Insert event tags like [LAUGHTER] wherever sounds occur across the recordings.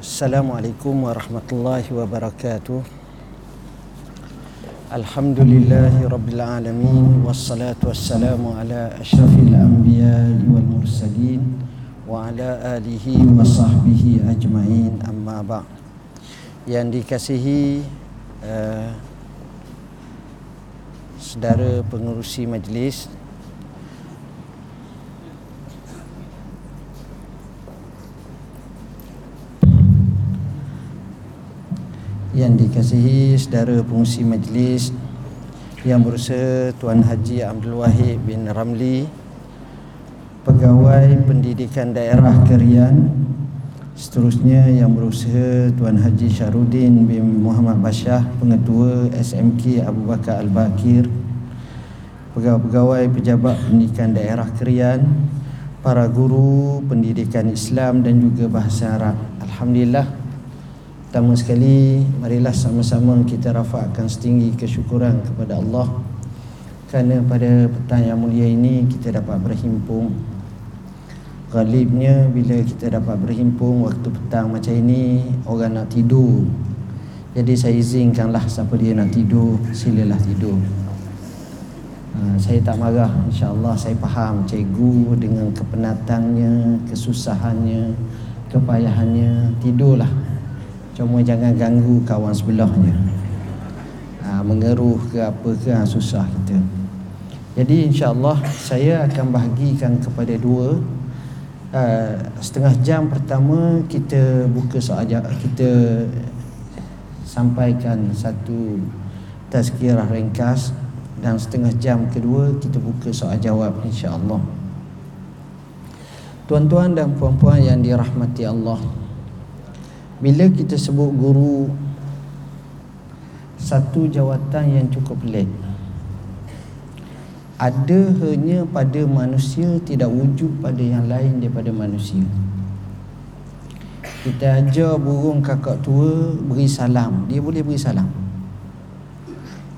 Assalamualaikum warahmatullahi wabarakatuh. Alhamdulillahi rabbil alamin. Wassalatu wassalamu ala ashrafil anbiya wal mursalin Wa ala alihi wa sahbihi ajma'in. Amma ba' Yang dikasihi uh, Saudara pengurusi majlis yang dikasihi saudara pengusi majlis yang berusaha Tuan Haji Abdul Wahid bin Ramli pegawai pendidikan daerah Kerian seterusnya yang berusaha Tuan Haji Syarudin bin Muhammad Bashah pengetua SMK Abu Bakar Al-Bakir pegawai-pegawai pejabat pendidikan daerah Kerian para guru pendidikan Islam dan juga bahasa Arab. Alhamdulillah Pertama sekali marilah sama-sama kita rafakkan setinggi kesyukuran kepada Allah. Kerana pada petang yang mulia ini kita dapat berhimpun. Galibnya bila kita dapat berhimpun waktu petang macam ini orang nak tidur. Jadi saya izinkanlah siapa dia nak tidur silalah tidur. Ha, Saya tak marah insyaAllah saya faham cikgu dengan kepenatannya, kesusahannya, kepayahannya Tidurlah Cuma jangan ganggu kawan sebelahnya. Ha, Mengeruh ke apa ke ha, susah kita. Jadi insyaAllah saya akan bahagikan kepada dua. Uh, Setengah jam pertama kita buka soal Kita sampaikan satu tazkirah ringkas Dan setengah jam kedua kita buka soal jawab insyaAllah. Tuan-tuan dan puan-puan yang dirahmati Allah bila kita sebut guru Satu jawatan yang cukup pelik. Ada hanya pada manusia Tidak wujud pada yang lain daripada manusia. Kita ajar burung kakak tua Beri salam. Dia boleh beri salam.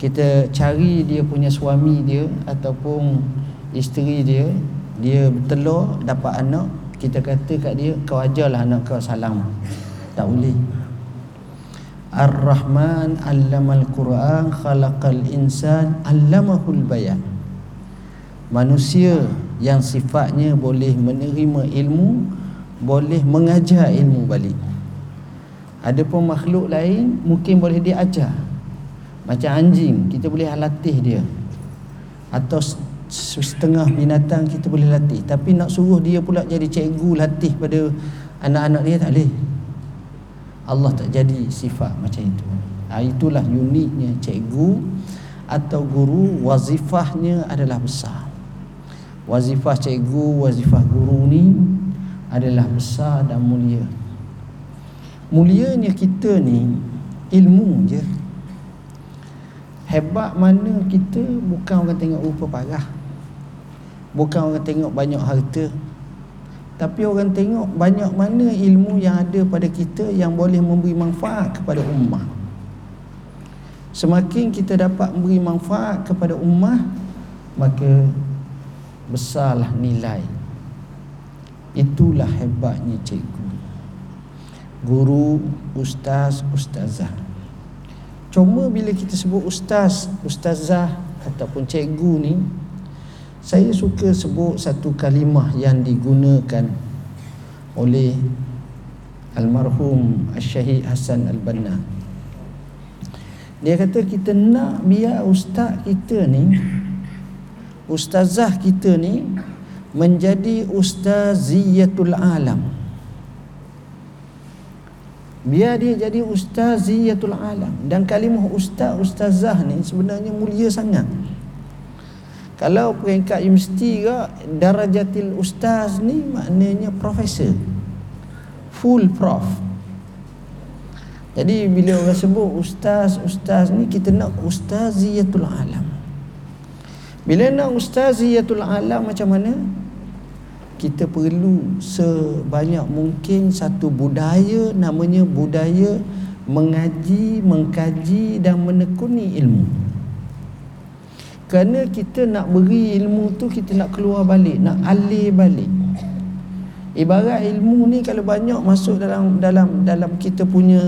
Kita cari dia punya suami dia Ataupun isteri dia Dia bertelur Dapat anak Kita kata kat dia Kau ajarlah anak kau salam tak boleh. Ar-Rahman allamal Quran khalaqal insan allamahul bayan. Manusia yang sifatnya boleh menerima ilmu Boleh mengajar ilmu balik. Ada pun makhluk lain mungkin boleh diajar Macam anjing kita boleh latih dia. Atau setengah binatang kita boleh latih. Tapi nak suruh dia pula jadi cikgu latih pada anak-anak dia tak boleh Allah tak jadi sifat macam itu. Ha, itulah uniknya cikgu atau guru wazifahnya adalah besar. Wazifah cikgu wazifah guru ni adalah besar dan mulia. Mulianya kita ni ilmu je. Hebat mana kita bukan orang tengok rupa parah. Bukan orang tengok banyak harta tapi orang tengok banyak mana ilmu yang ada pada kita yang boleh memberi manfaat kepada ummah. Semakin kita dapat memberi manfaat kepada ummah, maka besarlah nilai. Itulah hebatnya cikgu. Guru, ustaz, ustazah. Cuma bila kita sebut ustaz, ustazah ataupun cikgu ni saya suka sebut satu kalimah yang digunakan oleh almarhum Syahid Hasan Al-Banna. Dia kata kita nak biar ustaz kita ni ustazah kita ni menjadi ustaziyatul alam. Biar dia jadi ustaziyatul alam dan kalimah ustaz ustazah ni sebenarnya mulia sangat. Kalau peringkat universiti ke Darajatil ustaz ni Maknanya profesor. Full prof. Jadi bila orang sebut ustaz Ustaz ni kita nak ustaziyatul alam. Bila nak ustaziyatul alam macam mana? Kita perlu sebanyak mungkin Satu budaya Namanya budaya Mengaji, mengkaji dan menekuni ilmu kerana kita nak beri ilmu tu kita nak keluar balik, nak alih balik. Ibarat ilmu ni kalau banyak masuk dalam dalam dalam kita punya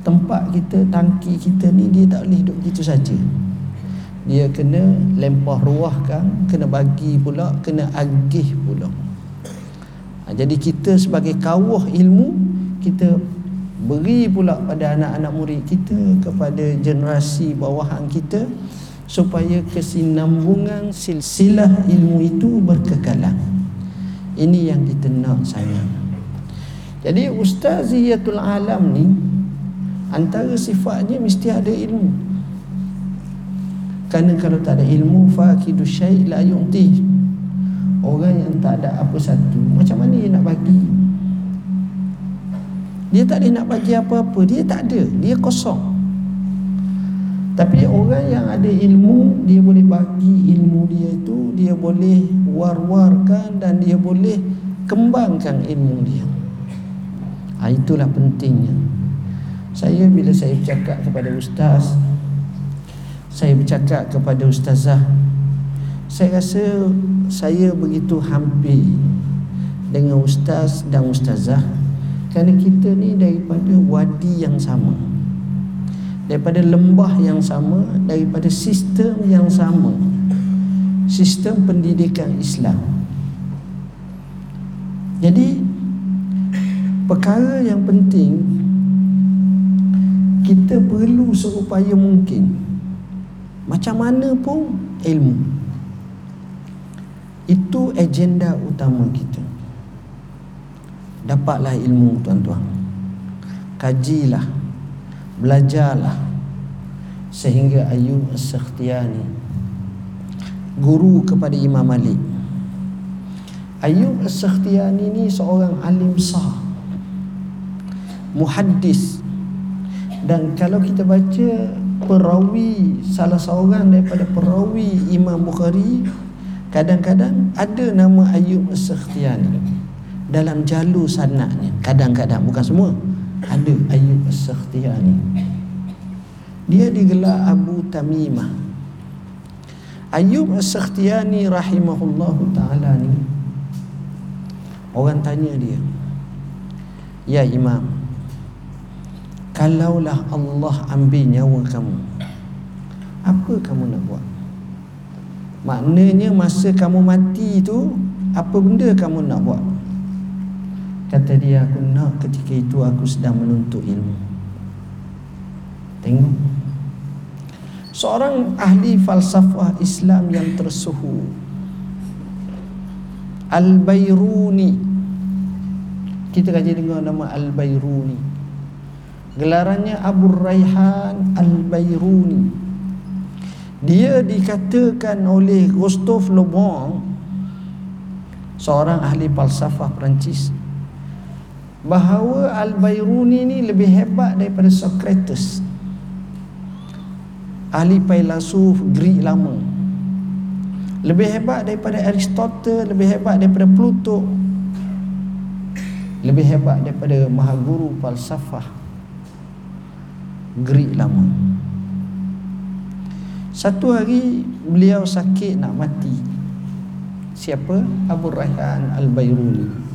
tempat kita, tangki kita ni dia tak boleh duduk gitu saja. Dia kena lempah ruahkan, kena bagi pula, kena agih pula. Ha, jadi kita sebagai kawah ilmu kita beri pula pada anak-anak murid kita kepada generasi bawahan kita supaya kesinambungan silsilah ilmu itu berkekalan. Ini yang kita nak sayang. Jadi Ustaziyatul Alam ni Antara sifatnya mesti ada ilmu. Kerana kalau tak ada ilmu Fakidu syait la yu'ti. Orang yang tak ada apa satu Macam mana dia nak bagi? Dia tak ada nak bagi apa-apa. Dia tak ada, dia kosong tapi orang yang ada ilmu Dia boleh bagi ilmu dia itu Dia boleh war-warkan Dan dia boleh kembangkan ilmu dia. Ha, Itulah pentingnya. Saya bila saya bercakap kepada ustaz Saya bercakap kepada ustazah Saya rasa Saya begitu hampir Dengan ustaz dan ustazah Kerana kita ni daripada wadi yang sama daripada lembah yang sama daripada sistem yang sama. Sistem pendidikan Islam. Jadi perkara yang penting kita perlu seupaya mungkin. Macam mana pun ilmu. Itu agenda utama kita. Dapatlah ilmu tuan-tuan. Kajilah belajarlah. Sehingga Ayub As-Sakhtiyani guru kepada Imam Malik. Ayub As-Sakhtiyani ni seorang alim sah muhaddis. Dan kalau kita baca perawi salah seorang daripada perawi Imam Bukhari kadang-kadang ada nama Ayub As-Sakhtiyani dalam jalur sanadnya kadang-kadang bukan semua ada Ayub As-Sakhtiyani dia digelar Abu Tamimah. Ayub As-Sakhtiyani rahimahullahu taala ni orang tanya dia ya imam kalaulah Allah ambil nyawa kamu apa kamu nak buat? Maknanya masa kamu mati tu apa benda kamu nak buat Kata dia aku nak ketika itu aku sedang menuntut ilmu. Tengok. Seorang ahli falsafah Islam yang tersuhu. Al-Bayruni. Kita kaji dengar nama Al-Bayruni. Gelarannya Abu Raihan Al-Bayruni. Dia dikatakan oleh Gustave Le Bon Seorang ahli falsafah Perancis bahawa Al-Bayruni ni lebih hebat daripada Socrates. Ahli filsuf Greek lama. Lebih hebat daripada Aristotle lebih hebat daripada Pluto. Lebih hebat daripada mahaguru falsafah. Greek lama. Satu hari beliau sakit nak mati. Siapa? Abu Rayhan Al-Bayruni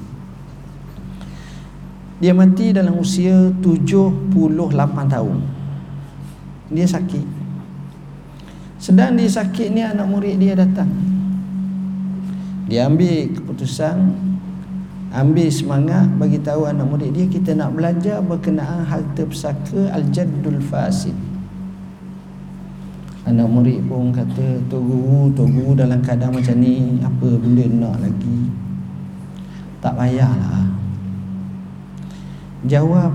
dia mati dalam usia 78 tahun. Dia sakit. Sedang dia sakit ni anak murid dia datang. Dia ambil keputusan Ambil semangat bagi tahu anak murid dia Kita nak belajar berkenaan harta pesaka Al-Jaddul Fasid. Anak murid pun kata Tok Guru dalam keadaan macam ni Apa benda nak lagi? Tak payahlah Jawab.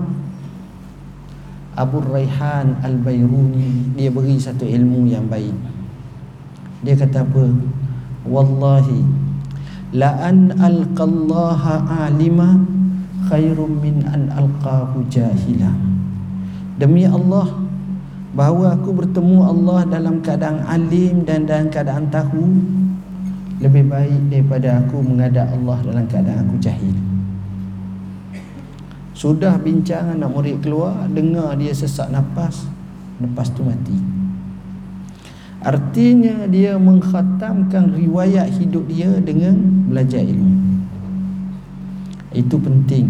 Abu Raihan Al-Bayruni Dia beri satu ilmu yang baik. Dia kata apa? Wallahi La an alqallaha alima Khairum min an alqahu jahila. Demi Allah Bahawa aku bertemu Allah dalam keadaan alim dan dalam keadaan tahu Lebih baik daripada aku mengadap Allah dalam keadaan aku jahil sudah bincang anak murid keluar Dengar dia sesak nafas Lepas tu mati. Artinya dia mengkhatamkan riwayat hidup dia Dengan belajar ilmu. Itu penting.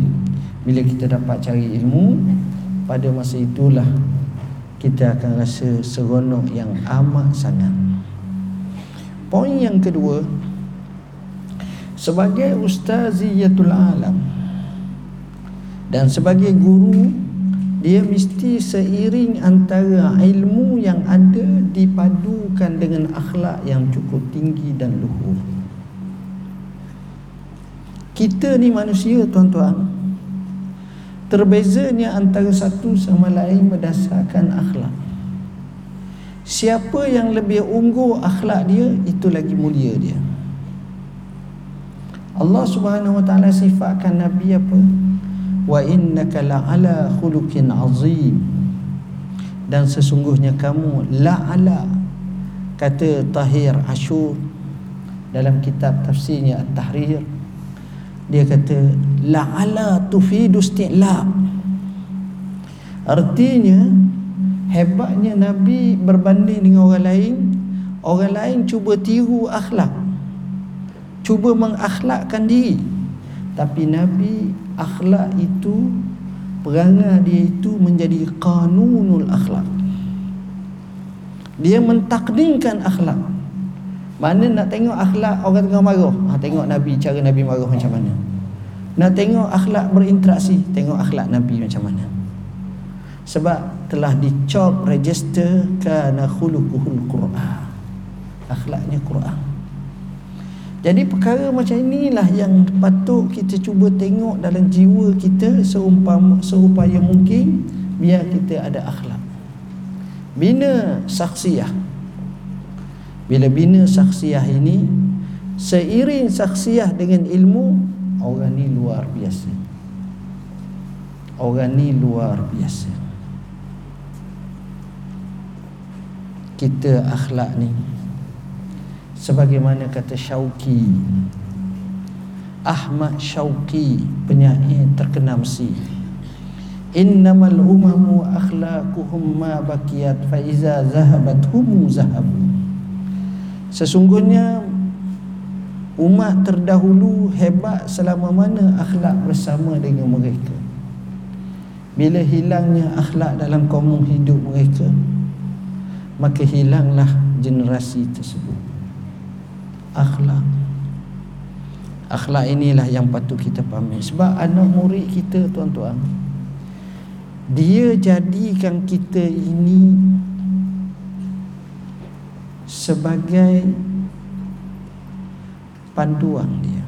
Bila kita dapat cari ilmu pada masa itulah kita akan rasa seronok yang amat sangat. Poin yang kedua sebagai ustaziyatul alam dan sebagai guru dia mesti seiring antara ilmu yang ada dipadukan dengan akhlak yang cukup tinggi dan luhur. Kita ni manusia tuan-tuan. Terbezanya antara satu sama lain berdasarkan akhlak. Siapa yang lebih unggul akhlak dia itu lagi mulia dia. Allah Subhanahu wa taala sifatkan nabi apa wa innaka la'ala khuluqin azim. Dan sesungguhnya kamu la'ala kata Tahir Ashur dalam kitab tafsirnya At-Tahrir. Dia kata la'ala tufidu isti'la artinya hebatnya nabi berbanding dengan orang lain orang lain cuba tiru akhlak cuba mengakhlakkan diri. Tapi nabi akhlak itu perangai dia itu menjadi kanunul akhlak. Dia mentakdimkan akhlak. Mana nak tengok akhlak orang tengah marah? Ha, tengok nabi cara nabi marah macam mana? Nak tengok akhlak berinteraksi tengok akhlak nabi macam mana? Sebab telah dicop register kana khuluquhul quran. Akhlaknya quran jadi perkara macam inilah yang patut kita cuba tengok dalam jiwa kita seumpama seupaya mungkin biar kita ada akhlak. Bina saksiah. Bila bina saksiah ini seiring saksiah dengan ilmu orang ni luar biasa. Orang ni luar biasa. Kita akhlak ni sebagaimana kata Syauqi. Ahmad Syauqi penyair terkenal Mesir. Innamal umamu akhlaquhum ma bakiyat fa iza zahabat hum zahabu. Sesungguhnya umat terdahulu hebat selama mana akhlak bersama dengan mereka. Bila hilangnya akhlak dalam kaum hidup mereka maka hilanglah generasi tersebut akhlak. Akhlak inilah yang patut kita pahami. Sebab anak murid kita tuan-tuan dia jadikan kita ini sebagai panduan dia.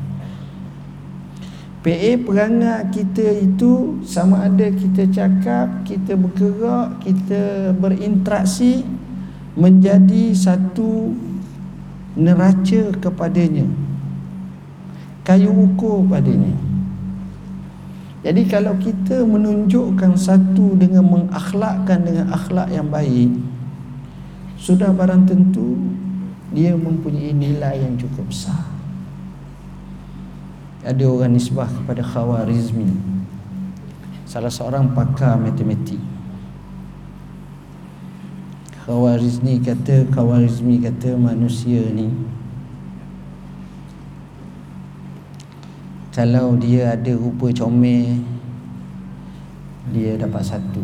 PA perangai kita itu sama ada kita cakap, kita bergerak, kita berinteraksi menjadi satu neraca kepadanya. Kayu ukur padanya. Jadi kalau kita menunjukkan satu dengan mengakhlakkan dengan akhlak yang baik sudah barang tentu dia mempunyai nilai yang cukup besar. Ada orang nisbah kepada Khawarizmi. Salah seorang pakar matematik Khawarizmi kata Khawarizmi kata manusia ni Kalau dia ada rupa comel Dia dapat satu.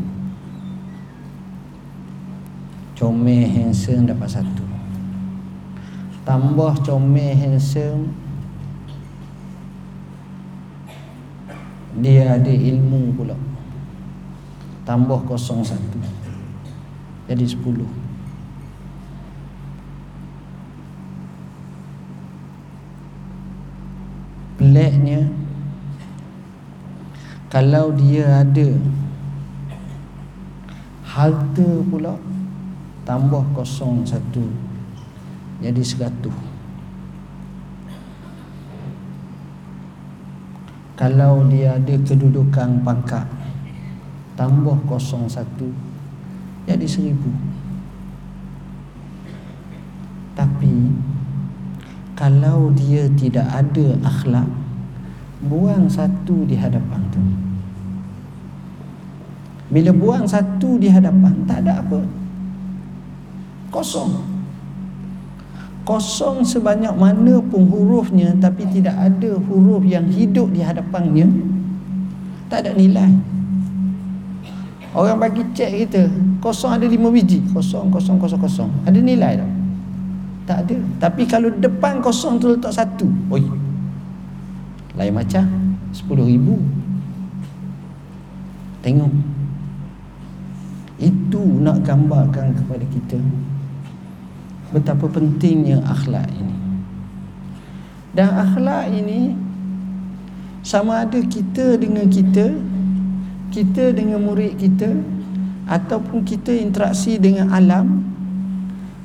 Comel handsome dapat satu. Tambah comel handsome Dia ada ilmu pula. Tambah kosong satu jadi sepuluh. Peliknya Kalau dia ada Harta pula Tambah kosong satu Jadi seratus. Kalau dia ada kedudukan pangkat Tambah kosong satu jadi seribu. Tapi kalau dia tidak ada akhlak buang satu di hadapan tu. Bila buang satu di hadapan tak ada apa. Kosong. Kosong sebanyak mana pun hurufnya tapi tidak ada huruf yang hidup di hadapannya tak ada nilai orang bagi cek kita kosong ada lima biji. Kosong kosong kosong kosong. Ada nilai tak tak ada. Tapi kalau depan kosong tu letak satu oi. Lain macam sepuluh ribu. Tengok. Itu nak gambarkan kepada kita betapa pentingnya akhlak ini. Dan akhlak ini sama ada kita dengan kita kita dengan murid kita ataupun kita interaksi dengan alam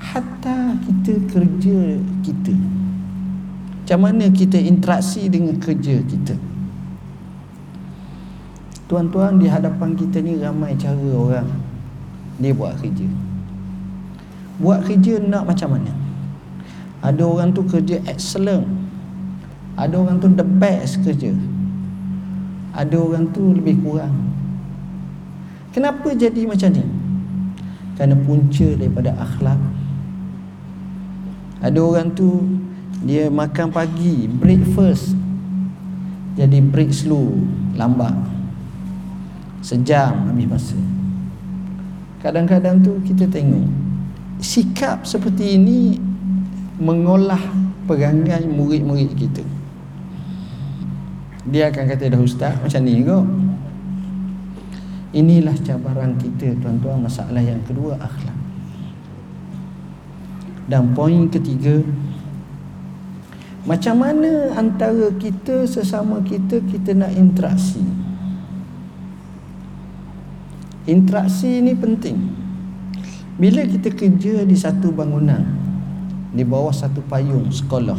hatta kita kerja kita. Macam mana kita interaksi dengan kerja kita? Tuan-tuan di hadapan kita ni ramai cara orang. Dia buat kerja. Buat kerja nak macam mana? Ada orang tu kerja excellent. Ada orang tu the best kerja. Ada orang tu lebih kurang kenapa jadi macam ni? Kerana punca daripada akhlak. Ada orang tu dia makan pagi breakfast jadi break slow lambat. Sejam habis masa. Kadang-kadang tu kita tengok sikap seperti ini mengolah perangai murid-murid kita. Dia akan kata dah ustaz macam ni kok inilah cabaran kita tuan-tuan masalah yang kedua akhlak. Dan poin ketiga macam mana antara kita sesama kita kita nak interaksi? Interaksi ini penting. Bila kita kerja di satu bangunan Di bawah satu payung sekolah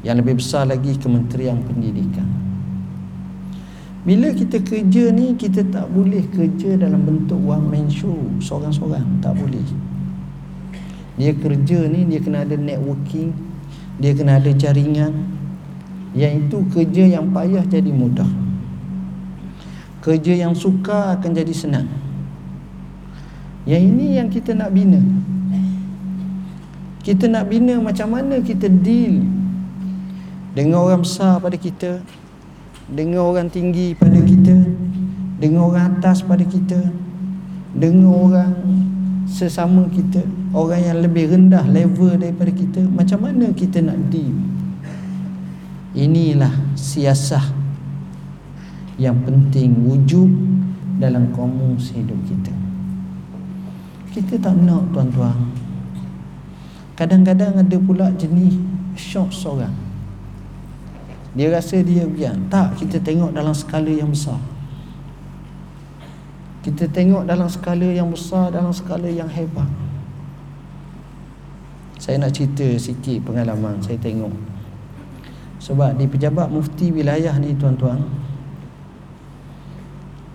Yang lebih besar lagi Kementerian Pendidikan Bila kita kerja ni Kita tak boleh kerja dalam bentuk one man show. Seorang-seorang Tak boleh. Dia kerja ni Dia kena ada networking Dia kena ada jaringan. Yang itu kerja yang payah jadi mudah. Kerja yang suka akan jadi senang. Yang ini yang kita nak bina. Kita nak bina macam mana kita deal Dengan orang besar pada kita Dengan orang tinggi pada kita Dengan orang atas pada kita Dengan orang sesama kita Orang yang lebih rendah level daripada kita Macam mana kita nak deal? Inilah siasah Yang penting wujud dalam komus hidup kita. Kita tak nak tuan-tuan. Kadang-kadang ada pula jenis Syok seorang Dia rasa dia biar Tak, kita tengok dalam skala yang besar. Kita tengok dalam skala yang besar Dalam skala yang hebat. Saya nak cerita sikit pengalaman Saya tengok. Sebab di pejabat mufti wilayah ni tuan-tuan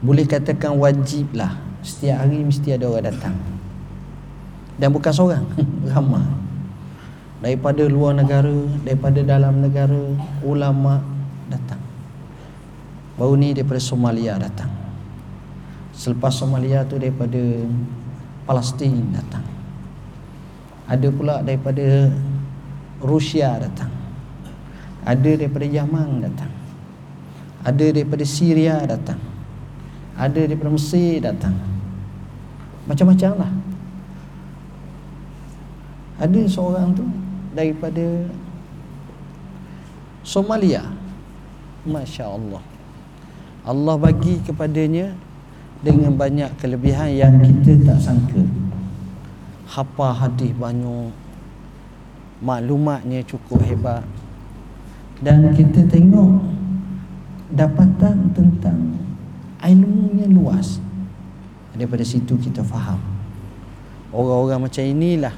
Boleh katakan wajib lah. Setiap hari mesti ada orang datang. Dan bukan seorang [LAUGHS] ramai daripada luar negara daripada dalam negara ulama datang. Baru ni daripada Somalia datang. Selepas Somalia tu daripada Palestin datang. Ada pula daripada Rusia datang. Ada daripada Yaman datang. Ada daripada Syria datang. Ada daripada Mesir datang. Macam-macam lah. Ada seorang tu daripada Somalia. Masya Allah Allah bagi kepadanya dengan banyak kelebihan yang kita tak sangka. Hafal hadis banyak. Maklumatnya cukup hebat. Dan kita tengok dapatan tentang ilmunya luas. Daripada situ kita faham. Orang-orang macam inilah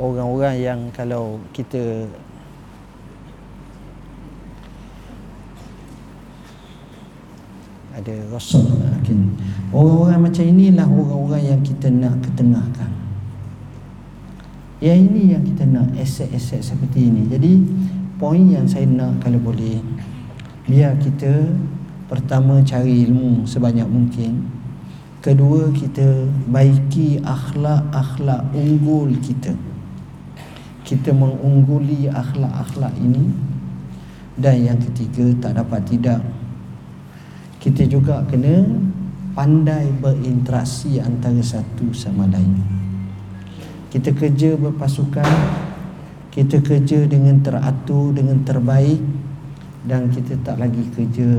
orang-orang yang kalau kita ada rasul orang-orang macam inilah orang-orang yang kita nak ketengahkan. Yang ini yang kita nak aset-aset seperti ini. Jadi poin yang saya nak kalau boleh biar kita pertama cari ilmu sebanyak mungkin. Kedua kita baiki akhlak-akhlak unggul kita kita mengungguli akhlak-akhlak ini. Dan yang ketiga tak dapat tidak kita juga kena pandai berinteraksi antara satu sama lain. Kita kerja berpasukan kita kerja dengan teratur dengan terbaik dan kita tak lagi kerja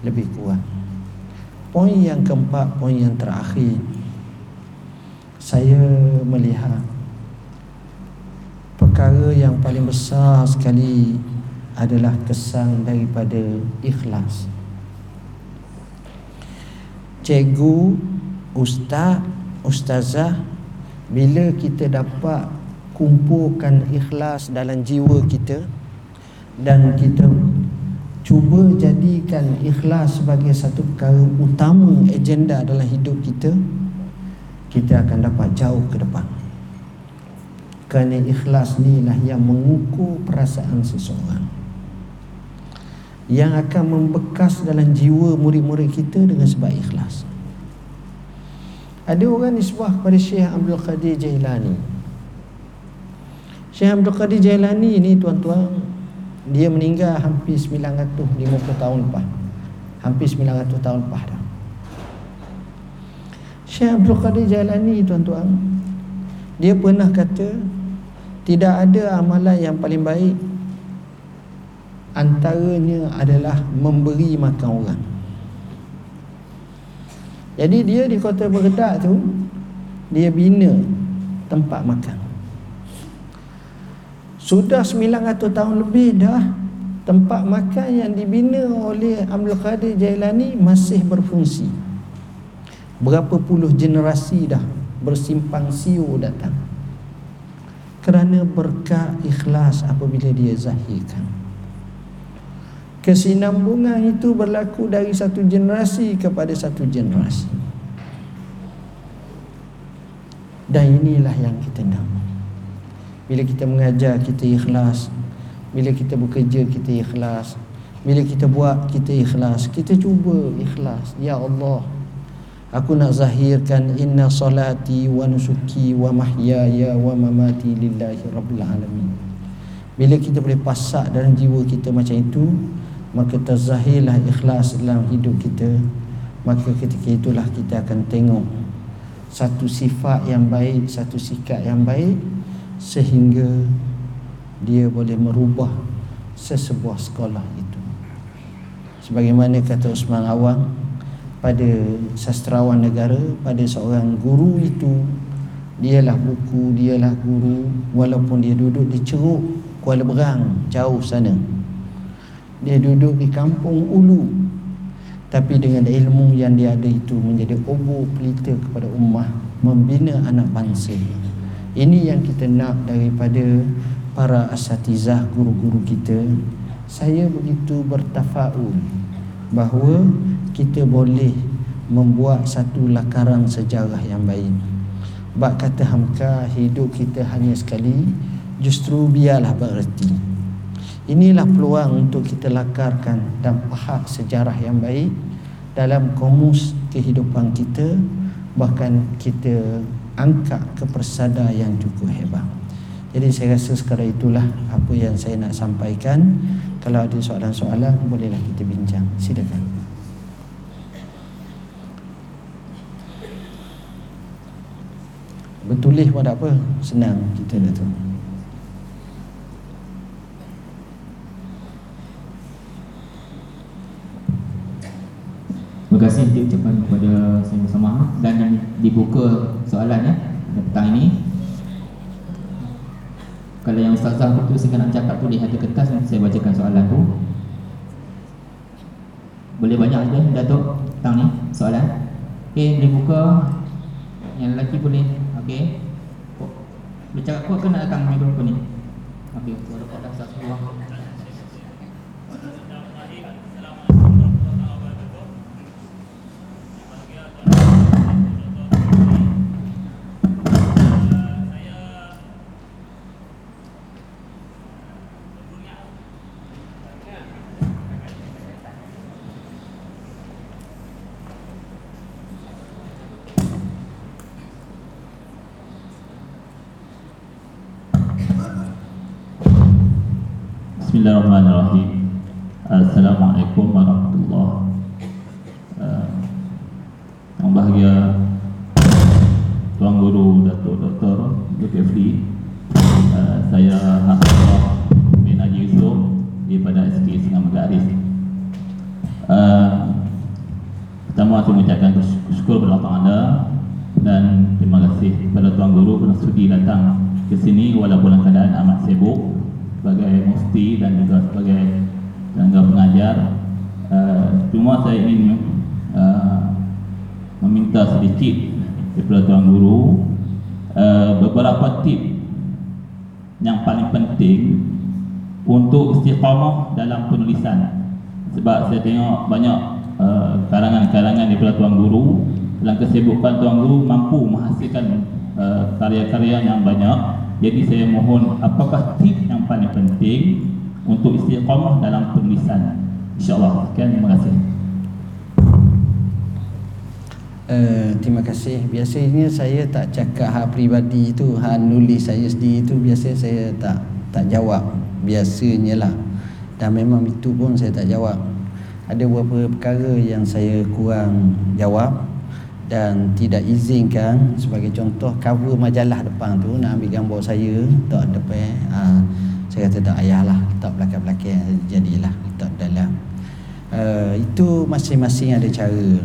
lebih kurang. Poin yang keempat poin yang terakhir saya melihat perkara yang paling besar sekali adalah kesan daripada ikhlas. Cikgu ustaz ustazah bila kita dapat kumpulkan ikhlas dalam jiwa kita dan kita cuba jadikan ikhlas sebagai satu perkara utama agenda dalam hidup kita kita akan dapat jauh ke depan kerana ikhlas ni lah yang mengukur perasaan seseorang. Yang akan membekas dalam jiwa murid-murid kita dengan sebab ikhlas. Ada orang nisbah kepada Syekh Abdul Qadir Jailani. Syekh Abdul Qadir Jailani ni tuan-tuan dia meninggal hampir 950 tahun lepas. Hampir 900 tahun lepas dah. Syekh Abdul Qadir Jailani tuan-tuan dia pernah kata tidak ada amalan yang paling baik. Antaranya adalah memberi makan orang. Jadi dia di kota Baghdad tu Dia bina tempat makan. Sudah 900 tahun lebih dah Tempat makan yang dibina oleh Abdul Qadir Jailani Masih berfungsi. Berapa puluh generasi dah Bersimpang siur datang kerana berkat ikhlas apabila dia zahirkan. Kesinambungan itu berlaku dari satu generasi kepada satu generasi. Dan inilah yang kita nak bila kita mengajar kita ikhlas. Bila kita bekerja kita ikhlas. Bila kita buat kita ikhlas. Kita cuba ikhlas. Ya Allah Aku nak zahirkan inna salati wa nusuki wa mahyaya wa mamati lillahi rabbil alamin. Bila kita boleh pasak dalam jiwa kita macam itu, maka terzahirlah ikhlas dalam hidup kita. Maka ketika itulah kita akan tengok satu sifat yang baik, satu sikap yang baik sehingga dia boleh merubah sesebuah sekolah itu. Sebagaimana kata Usman Awang, pada sastrawan negara pada seorang guru itu dialah buku dialah guru walaupun dia duduk di ceruk Kuala Berang jauh sana. Dia duduk di kampung Ulu. Tapi dengan ilmu yang dia ada itu menjadi obor pelita kepada ummah membina anak bangsa. Ini yang kita nak daripada para asatizah guru-guru kita. Saya begitu bertafaul bahawa kita boleh membuat satu lakaran sejarah yang baik. Bak kata Hamka hidup kita hanya sekali justru biarlah bererti. Inilah peluang untuk kita lakarkan dan pahak sejarah yang baik dalam komus kehidupan kita bahkan kita angkat ke persada yang cukup hebat. Jadi saya rasa sekarang itulah apa yang saya nak sampaikan. Kalau ada soalan-soalan bolehlah kita bincang. Silakan. Bertulis pun tak apa? Senang kita dah tu. Terima kasih untuk ucapan kepada Sayyid Sama Dan yang dibuka soalan ya Petang ini. Kalau yang Ustaz-Ustaz itu Saya nak cakap tu di hati kertas Saya bacakan soalan tu. Boleh banyak ada Datuk Petang ni soalan. Okey boleh buka. Yang lelaki boleh Okey. Boleh cakap kuat ke nak datang mikrofon ni? Okey, suara kuat dah satu ruang. Bismillahirrahmanirrahim. Assalamualaikum warahmatullahi beberapa tip yang paling penting untuk istiqamah dalam penulisan sebab saya tengok banyak uh, karangan-karangan daripada tuan guru dalam kesibukan tuan guru mampu menghasilkan uh, karya-karya yang banyak jadi saya mohon apakah tip yang paling penting untuk istiqamah dalam penulisan. Insya-Allah. Sekian terima kasih. Uh, terima kasih. Biasanya saya tak cakap hak peribadi itu, hak nulis saya sendiri itu biasa saya tak tak jawab. Biasanya lah. Dan memang itu pun saya tak jawab. Ada beberapa perkara yang saya kurang jawab dan tidak izinkan sebagai contoh cover majalah depan tu nak ambil gambar saya tak depan ha, saya kata tak payahlah tak belakang-belakang jadilah tak dalam uh, itu masing-masing ada cara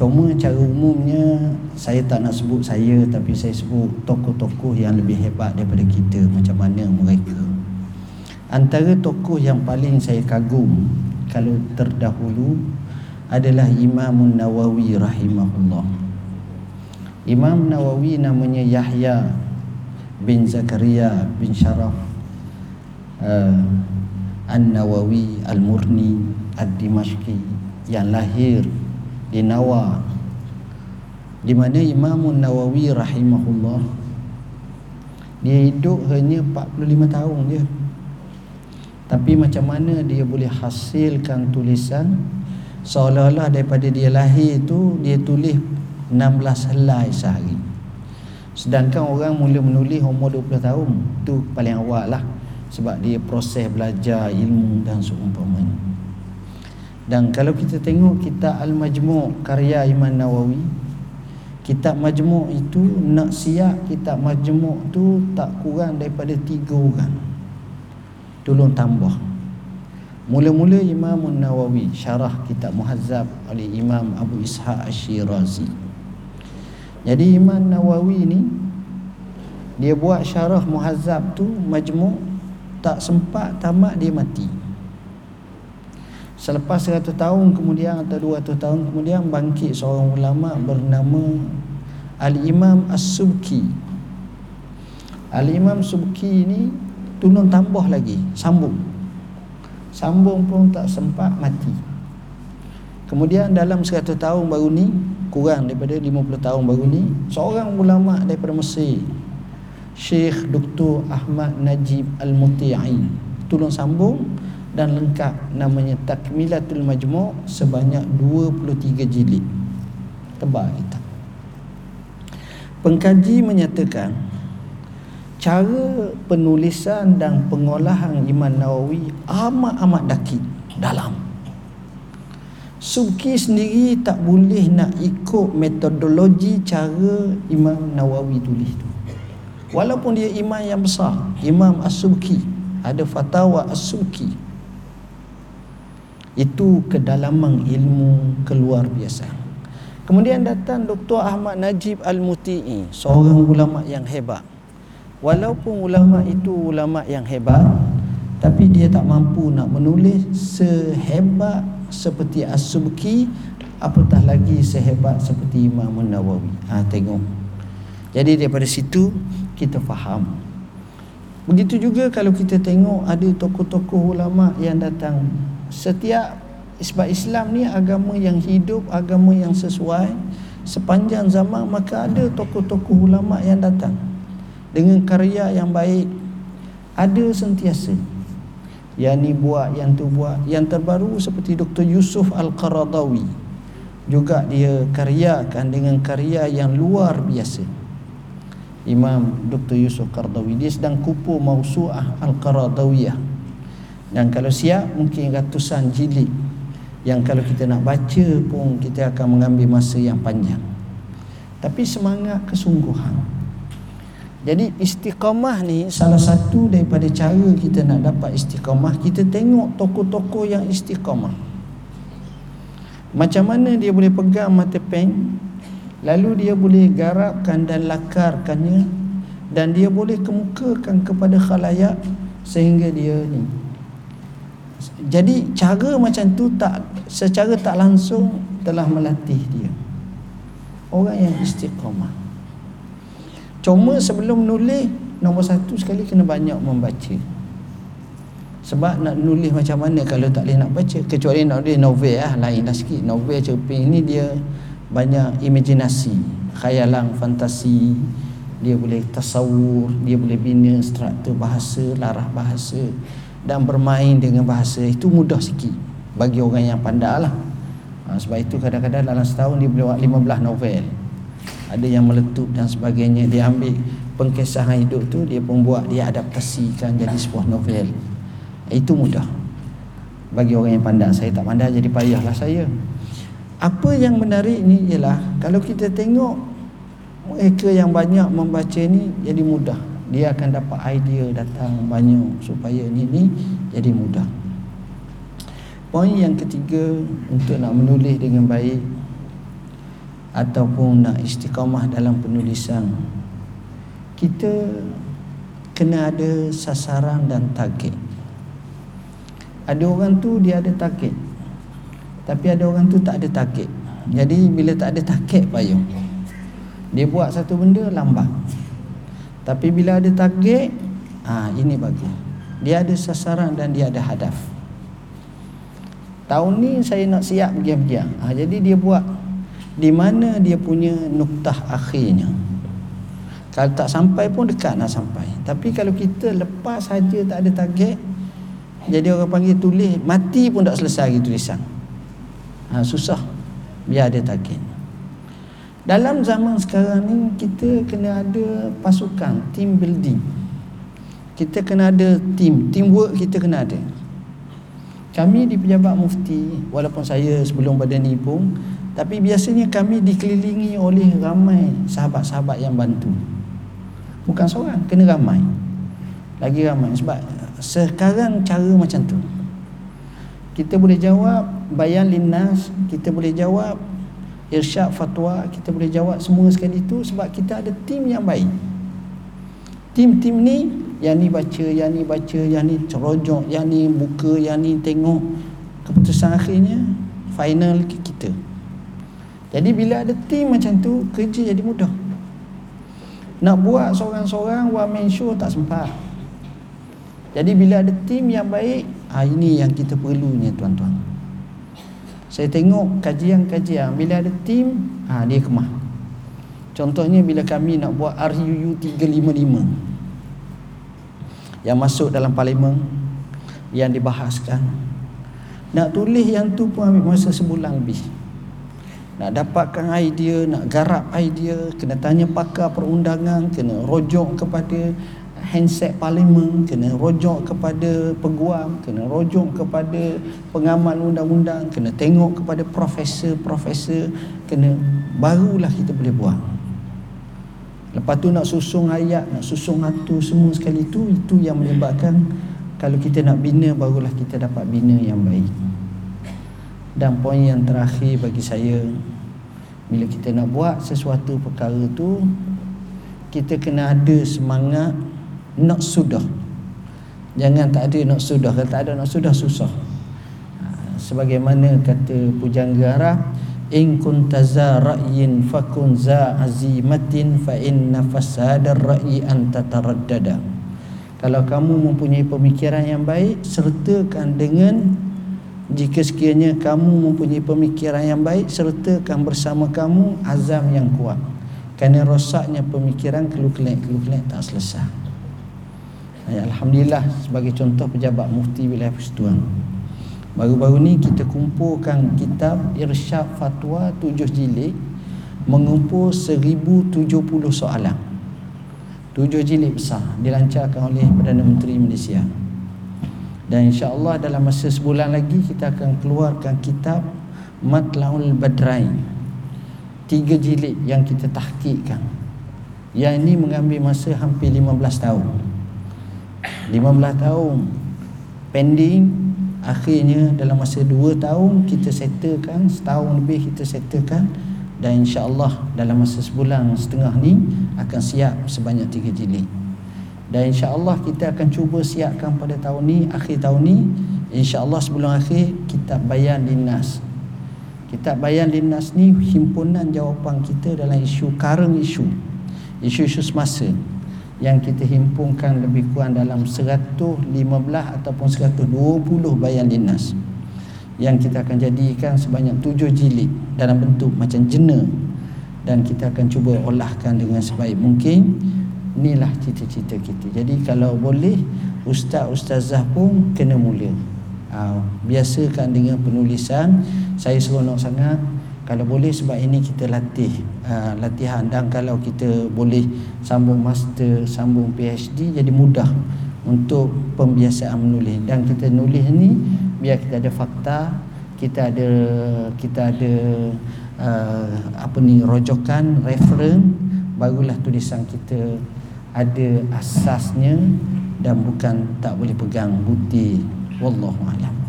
cuma cara umumnya saya tak nak sebut saya tapi saya sebut tokoh-tokoh yang lebih hebat daripada kita macam mana mereka antara tokoh yang paling saya kagum kalau terdahulu adalah Imam Nawawi rahimahullah. Imam Nawawi namanya Yahya bin Zakaria bin Sharaf uh, An-Nawawi Al-Murni Ad-Dimashqi yang lahir di Nawa di mana Imam Nawawi rahimahullah dia hidup hanya 45 tahun dia tapi macam mana dia boleh hasilkan tulisan? Seolah-olah daripada dia lahir tu dia tulis 16 helai sehari. Sedangkan orang mula menulis umur 20 tahun tu paling awal lah. Sebab dia proses belajar ilmu dan seumpamanya dan kalau kita tengok kitab Al-Majmu' karya Imam Nawawi kitab Majmu' itu nak siap kitab Majmu' tu tak kurang daripada 3 orang tolong tambah Mula-mula Imam Nawawi syarah kitab Muhazzab oleh Imam Abu Ishaq Ash-Shirazi. Jadi Imam Nawawi ni dia buat syarah Muhazzab tu majmu' tak sempat tamat dia mati. Selepas 100 tahun kemudian atau 200 tahun kemudian bangkit seorang ulama bernama Al-Imam As-Subki. Al-Imam Subki ni tunun tambah lagi, sambung Sambung pun tak sempat mati Kemudian dalam 100 tahun baru ni Kurang daripada 50 tahun baru ni Seorang ulama daripada Mesir Syekh Dr. Ahmad Najib Al-Muti'i Tolong sambung dan lengkap namanya Takmilatul Majmu' sebanyak 23 jilid tebal kita pengkaji menyatakan cara penulisan dan pengolahan Imam Nawawi amat-amat dakik dalam Subki sendiri tak boleh nak ikut metodologi cara Imam Nawawi tulis tu. Walaupun dia imam yang besar, Imam As-Subki, ada fatwa As-Subki. Itu kedalaman ilmu keluar biasa. Kemudian datang Dr. Ahmad Najib Al-Muti'i, seorang ulama yang hebat. Walaupun ulama itu ulama yang hebat Tapi dia tak mampu nak menulis sehebat seperti As-Subki Apatah lagi sehebat seperti Imam Nawawi ha, Tengok Jadi daripada situ kita faham Begitu juga kalau kita tengok ada tokoh-tokoh ulama yang datang Setiap sebab Islam ni agama yang hidup, agama yang sesuai Sepanjang zaman maka ada tokoh-tokoh ulama yang datang dengan karya yang baik. Ada sentiasa. Yang ni buat yang tu buat. Yang terbaru seperti Dr Yusuf Al-Qaradawi. Juga dia karyakan dengan karya yang luar biasa. Imam Dr Yusuf Qaradawi dia sedang kupu Mausu'ah Al-Qaradawiyah dan kalau siap mungkin ratusan jilid. Yang kalau kita nak baca pun kita akan mengambil masa yang panjang. Tapi semangat kesungguhan. Jadi istiqamah ni salah satu daripada cara kita nak dapat istiqamah. Kita tengok tokoh-tokoh yang istiqamah. Macam mana dia boleh pegang mata pen lalu dia boleh garapkan dan lakarkannya dan dia boleh kemukakan kepada khalayak sehingga dia ni jadi cara macam tu tak secara tak langsung telah melatih dia. Orang yang istiqamah cuma sebelum nulis nombor satu sekali kena banyak membaca. Sebab nak nulis macam mana kalau tak boleh nak baca? Kecuali nak nulis novel lah lain lah sikit. Novel cerpen ni dia banyak imajinasi. Khayalan fantasi. Dia boleh tasawur dia boleh bina struktur bahasa larah bahasa dan bermain dengan bahasa itu mudah sikit bagi orang yang pandai lah. Ha, sebab itu kadang-kadang dalam setahun dia boleh buat 15 novel. Ada yang meletup dan sebagainya. Dia ambil pengkesahan hidup tu dia pun buat dia adaptasikan jadi sebuah novel. Itu mudah bagi orang yang pandai. Saya tak pandai jadi payahlah saya. Apa yang menarik ni ialah kalau kita tengok mereka yang banyak membaca ni jadi mudah dia akan dapat idea datang banyak supaya ni ni jadi mudah. Poin yang ketiga untuk nak menulis dengan baik ataupun nak istiqamah dalam penulisan kita kena ada sasaran dan target. Ada orang tu dia ada target tapi ada orang tu tak ada target. Jadi bila tak ada target payung. Dia buat satu benda lambat tapi bila ada target, ha, ini bagus. Dia ada sasaran dan dia ada hadaf. Tahun ni saya nak siap giam-giam. Ha, jadi dia buat di mana dia punya nuktah akhirnya. Kalau tak sampai pun dekat nak sampai. Tapi kalau kita lepas saja tak ada target, jadi orang panggil tulis mati pun tak selesai lagi tulisan. Ha, susah. Biar ada target. Dalam zaman sekarang ni kita kena ada pasukan, team building. Kita kena ada team, teamwork kita kena ada. Kami di pejabat mufti, walaupun saya sebelum pada ni pun, tapi biasanya kami dikelilingi oleh ramai sahabat-sahabat yang bantu. Bukan seorang, kena ramai. Lagi ramai sebab sekarang cara macam tu. Kita boleh jawab bayan linnas, kita boleh jawab irsyad fatwa kita boleh jawab semua sekali itu sebab kita ada tim yang baik. Tim-tim ni yang ni baca yang ni baca yang ni cerojok yang ni buka yang ni tengok keputusan akhirnya final ke kita. Jadi bila ada tim macam tu kerja jadi mudah. Nak buat seorang-seorang one man show tak sempat. Jadi bila ada tim yang baik ha, ini yang kita perlunya tuan-tuan saya tengok kajian-kajian bila ada tim ha, dia kemah. Contohnya bila kami nak buat RUU 355 yang masuk dalam parlimen yang dibahaskan. Nak tulis yang tu pun ambil masa sebulan lebih. Nak dapatkan idea nak garap idea kena tanya pakar perundangan kena rojok kepada handset parlimen kena rojok kepada peguam kena rojok kepada pengamal undang-undang kena tengok kepada profesor-profesor kena barulah kita boleh buat lepas tu nak susung ayat nak susung hatu semua sekali tu itu yang menyebabkan kalau kita nak bina barulah kita dapat bina yang baik. Dan poin yang terakhir bagi saya bila kita nak buat sesuatu perkara tu kita kena ada semangat nak sudah. Jangan tak ada nak sudah. Kalau tak ada nak sudah susah. Ha, sebagaimana kata pujangga in kunta za ra'yin fakun za azimatin fa inna fasadar ra'yi an tataraddada. Kalau kamu mempunyai pemikiran yang baik sertakan dengan jika sekiranya kamu mempunyai pemikiran yang baik sertakan bersama kamu azam yang kuat. Kerana rosaknya pemikiran keluk-keluk tak selesai Ya, Alhamdulillah sebagai contoh pejabat mufti wilayah Persatuan Baru-baru ni kita kumpulkan kitab Irsyad Fatwa tujuh jilid Mengumpul seribu tujuh puluh soalan. Tujuh jilid besar Dilancarkan oleh Perdana Menteri Malaysia. Dan insya-Allah dalam masa sebulan lagi kita akan keluarkan kitab Matlaul Badrain. Tiga jilid yang kita tahqiqkan. Yang ini mengambil masa hampir 15 tahun 15 tahun. Pending akhirnya dalam masa 2 tahun kita settlekan setahun lebih kita settlekan dan insya-Allah dalam masa sebulan setengah ni akan siap sebanyak tiga jilid. Dan insya-Allah kita akan cuba siapkan pada tahun ni akhir tahun ni insya-Allah sebelum akhir kitab Bayan Linnas. Kitab Bayan Linnas ni himpunan jawapan kita dalam isu current isu isu-isu semasa yang kita himpunkan lebih kurang dalam 115 ataupun 120 Bayan Linnas yang kita akan jadikan sebanyak tujuh jilid dalam bentuk macam jena. Dan kita akan cuba olahkan dengan sebaik mungkin. Inilah cita-cita kita. Jadi kalau boleh ustaz-ustazah pun kena mula. Uh, biasakan dengan penulisan. Saya seronok sangat kalau boleh sebab ini kita latih uh, latihan. Dan kalau kita boleh sambung master sambung PhD jadi mudah untuk pembiasaan menulis. Dan kita nulis ni biar kita ada fakta kita ada kita ada uh, apa ni rojokan referen barulah tulisan kita ada asasnya dan bukan tak boleh pegang bukti wallahu alam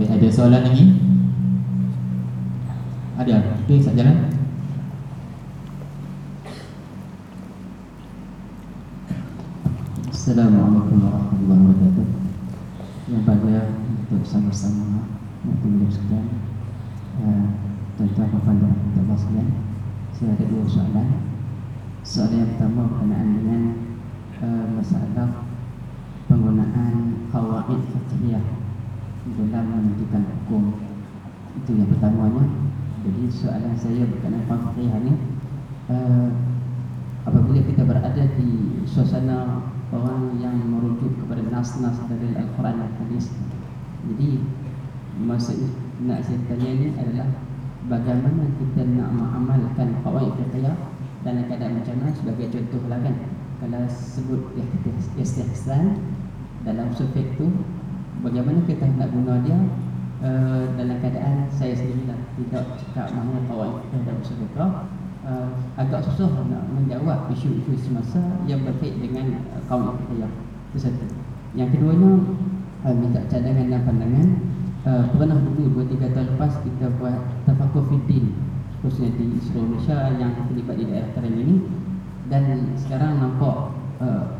Baik, ada soalan lagi? Ada. Okey, sat jalan. Assalamualaikum warahmatullahi wabarakatuh. Yang pada untuk sama-sama untuk sekalian, uh, tuan-tuan dan puan-puan sekalian, saya ada dua soalan. Soalan yang pertama berkenaan dengan uh, masalah penggunaan kawaid fiqhiyah dalam menentukan hukum. Itu yang pertamanya. Jadi soalan saya berkenaan fiqhiyah ni uh, apabila kita berada di suasana orang yang merujuk kepada nas-nas dari Al-Quran dan Hadis. Jadi maksud nak saya tanya ni adalah bagaimana kita nak mengamalkan kawaid fiqhiyah dalam keadaan macam mana sebagai contoh lah kan kalau sebut istihsan dalam usul fiqh tu bagaimana kita nak guna dia uh, dalam keadaan saya sendiri lah tidak cakap mana dalam usul fiqh uh, agak susah nak menjawab isu-isu semasa yang berkait dengan uh, kaum fiqhiyah itu satu yang keduanya uh, minta cadangan dan pandangan. Uh, pernah dulu 2-3 tahun lepas kita buat tafakur fitin khususnya di seluruh Malaysia yang terlibat di daerah Terengganu ini. Dan sekarang nampak uh,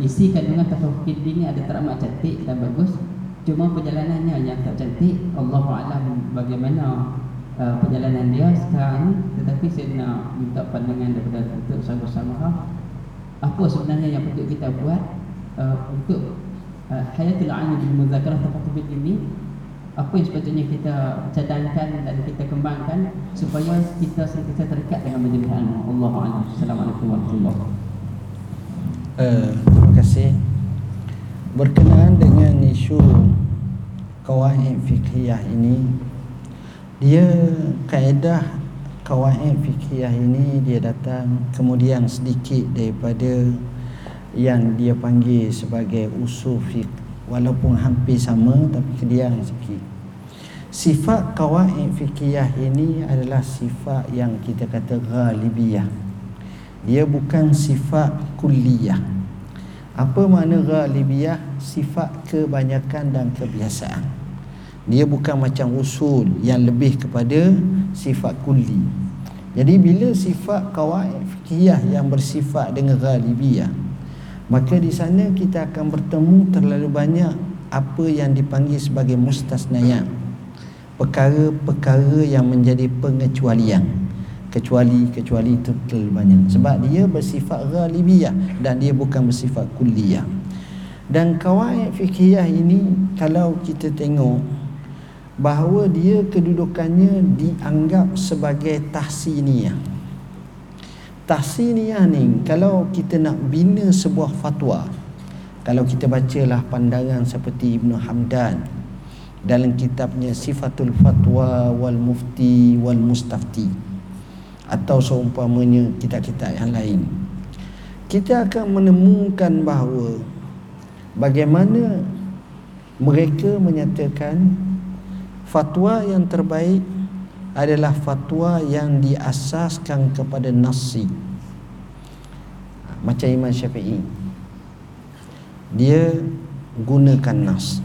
isi kandungan tafakur ini ada teramat cantik dan bagus cuma perjalanannya yang tak cantik Allah Alam bagaimana uh, perjalanan dia sekarang tetapi saya nak minta pandangan daripada untuk sama-sama apa sebenarnya yang perlu kita buat uh, untuk uh, hayatul aini di muzakarah tafakur ini apa yang sepatutnya kita cadangkan dan kita kembangkan supaya kita sentiasa terikat dengan majlis ilmu. Allah a'lam. Assalamualaikum warahmatullahi wabarakatuh. Uh, terima kasih. Berkenaan dengan isu kawaid fiqhiyah ini, dia kaedah kawaid fiqhiyah ini dia datang kemudian sedikit daripada yang dia panggil sebagai usul fiqh walaupun hampir sama tapi kemudian sikit. Sifat kawaid fiqhiyah ini adalah sifat yang kita kata ghalibiyah. Dia bukan sifat kulliyah. Apa makna ghalibiyah? Sifat kebanyakan dan kebiasaan. Dia bukan macam usul yang lebih kepada sifat kulli. Jadi bila sifat kawaid fiqhiyah yang bersifat dengan ghalibiyah, maka di sana kita akan bertemu terlalu banyak apa yang dipanggil sebagai mustasnayat. Perkara-perkara yang menjadi pengecualian kecuali-kecuali itu terlalu banyak sebab dia bersifat ghalibiyah dan dia bukan bersifat kulliyah. Dan kawaid fikihiyah ini kalau kita tengok bahawa dia kedudukannya dianggap sebagai tahsiniyah. Tahsiniyah ni kalau kita nak bina sebuah fatwa kalau kita bacalah pandangan seperti Ibnu Hamdan dalam kitabnya Sifatul Fatwa wal Mufti wal Mustafti atau seumpamanya kitab-kitab yang lain. Kita akan menemukan bahawa bagaimana mereka menyatakan fatwa yang terbaik adalah fatwa yang diasaskan kepada nasi macam Imam Syafi'i. Dia gunakan nas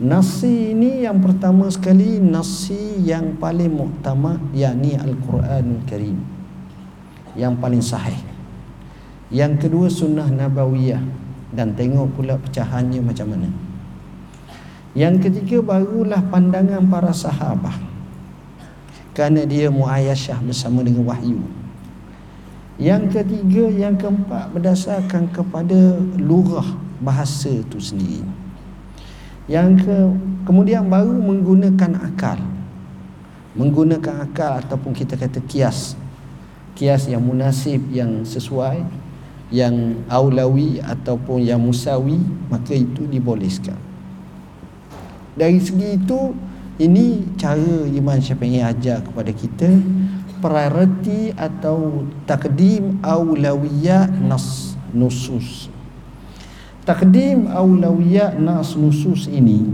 nasi ini yang pertama sekali nasi yang paling muktamad yakni Al-Quran Karim. Yang paling sahih. Yang kedua sunnah nabawiyah. Dan tengok pula pecahannya macam mana. Yang ketiga barulah pandangan para sahabat kerana dia muayyasyah bersama dengan wahyu. Yang ketiga, yang keempat berdasarkan kepada lurah bahasa itu sendiri. Yang ke kemudian baru menggunakan akal. Menggunakan akal ataupun kita kata kias. Kias yang munasib, yang sesuai, yang aulawi ataupun yang musawi, maka itu dibolehkan. Dari segi itu, ini cara Imam Syafi'i ajar kepada kita priority atau takdim aulawiyat nas nusus takdim aulawiyat nas nusus ini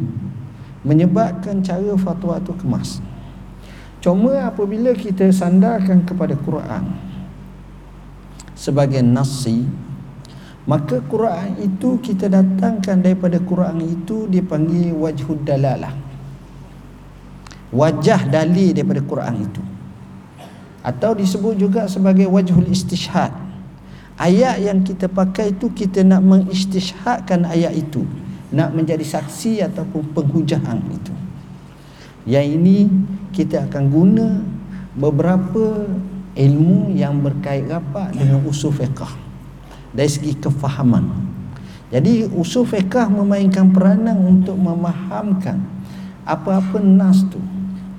menyebabkan cara fatwa itu kemas. Cuma apabila kita sandarkan kepada Quran sebagai nasi maka Quran itu kita datangkan daripada Quran itu dipanggil wajhud dalalah. Wajah dalil daripada Quran itu. Atau disebut juga sebagai wajhul istishhad ayat yang kita pakai itu kita nak mengistishhadkan ayat itu. Nak menjadi saksi ataupun penghujahan itu. Yang ini kita akan guna beberapa ilmu yang berkait rapat dengan usul fiqah dari segi kefahaman. Jadi usul fiqah memainkan peranan untuk memahamkan apa-apa nas tu.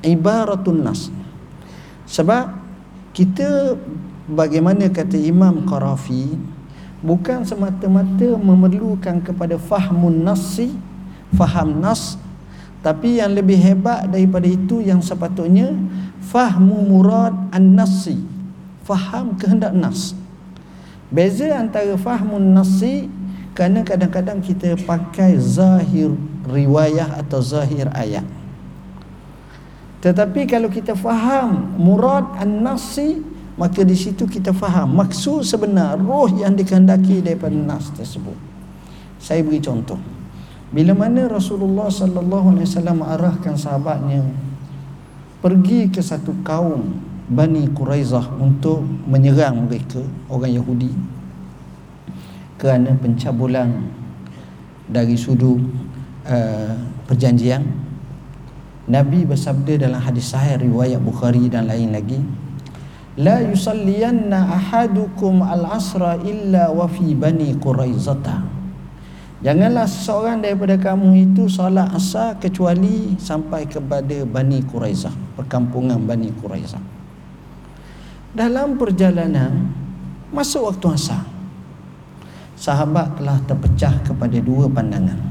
Ibaratun nas. Sebab kita bagaimana kata Imam Qarafi bukan semata-mata memerlukan kepada fahmun nasi faham nas tapi yang lebih hebat daripada itu yang sepatutnya fahmu murad an-nasi faham kehendak nas. Beza antara fahmun nasi kerana kadang-kadang kita pakai zahir riwayah atau zahir ayat. Tetapi kalau kita faham murad an-nasi maka di situ kita faham maksud sebenar roh yang dikehendaki daripada nas tersebut. Saya beri contoh. Bila mana Rasulullah sallallahu alaihi wasallam arahkan sahabatnya pergi ke satu kaum Bani Quraizah untuk menyerang mereka orang Yahudi kerana pencabulan dari sudut uh, perjanjian Nabi bersabda dalam hadis sahih riwayat Bukhari dan lain lagi La yusalliyanna ahadukum al-asra illa wa fi bani Quraizata Janganlah seseorang daripada kamu itu salat asar kecuali sampai kepada Bani Quraizah, perkampungan Bani Quraizah. Dalam perjalanan masuk waktu asar. Sahabat telah terpecah kepada dua pandangan.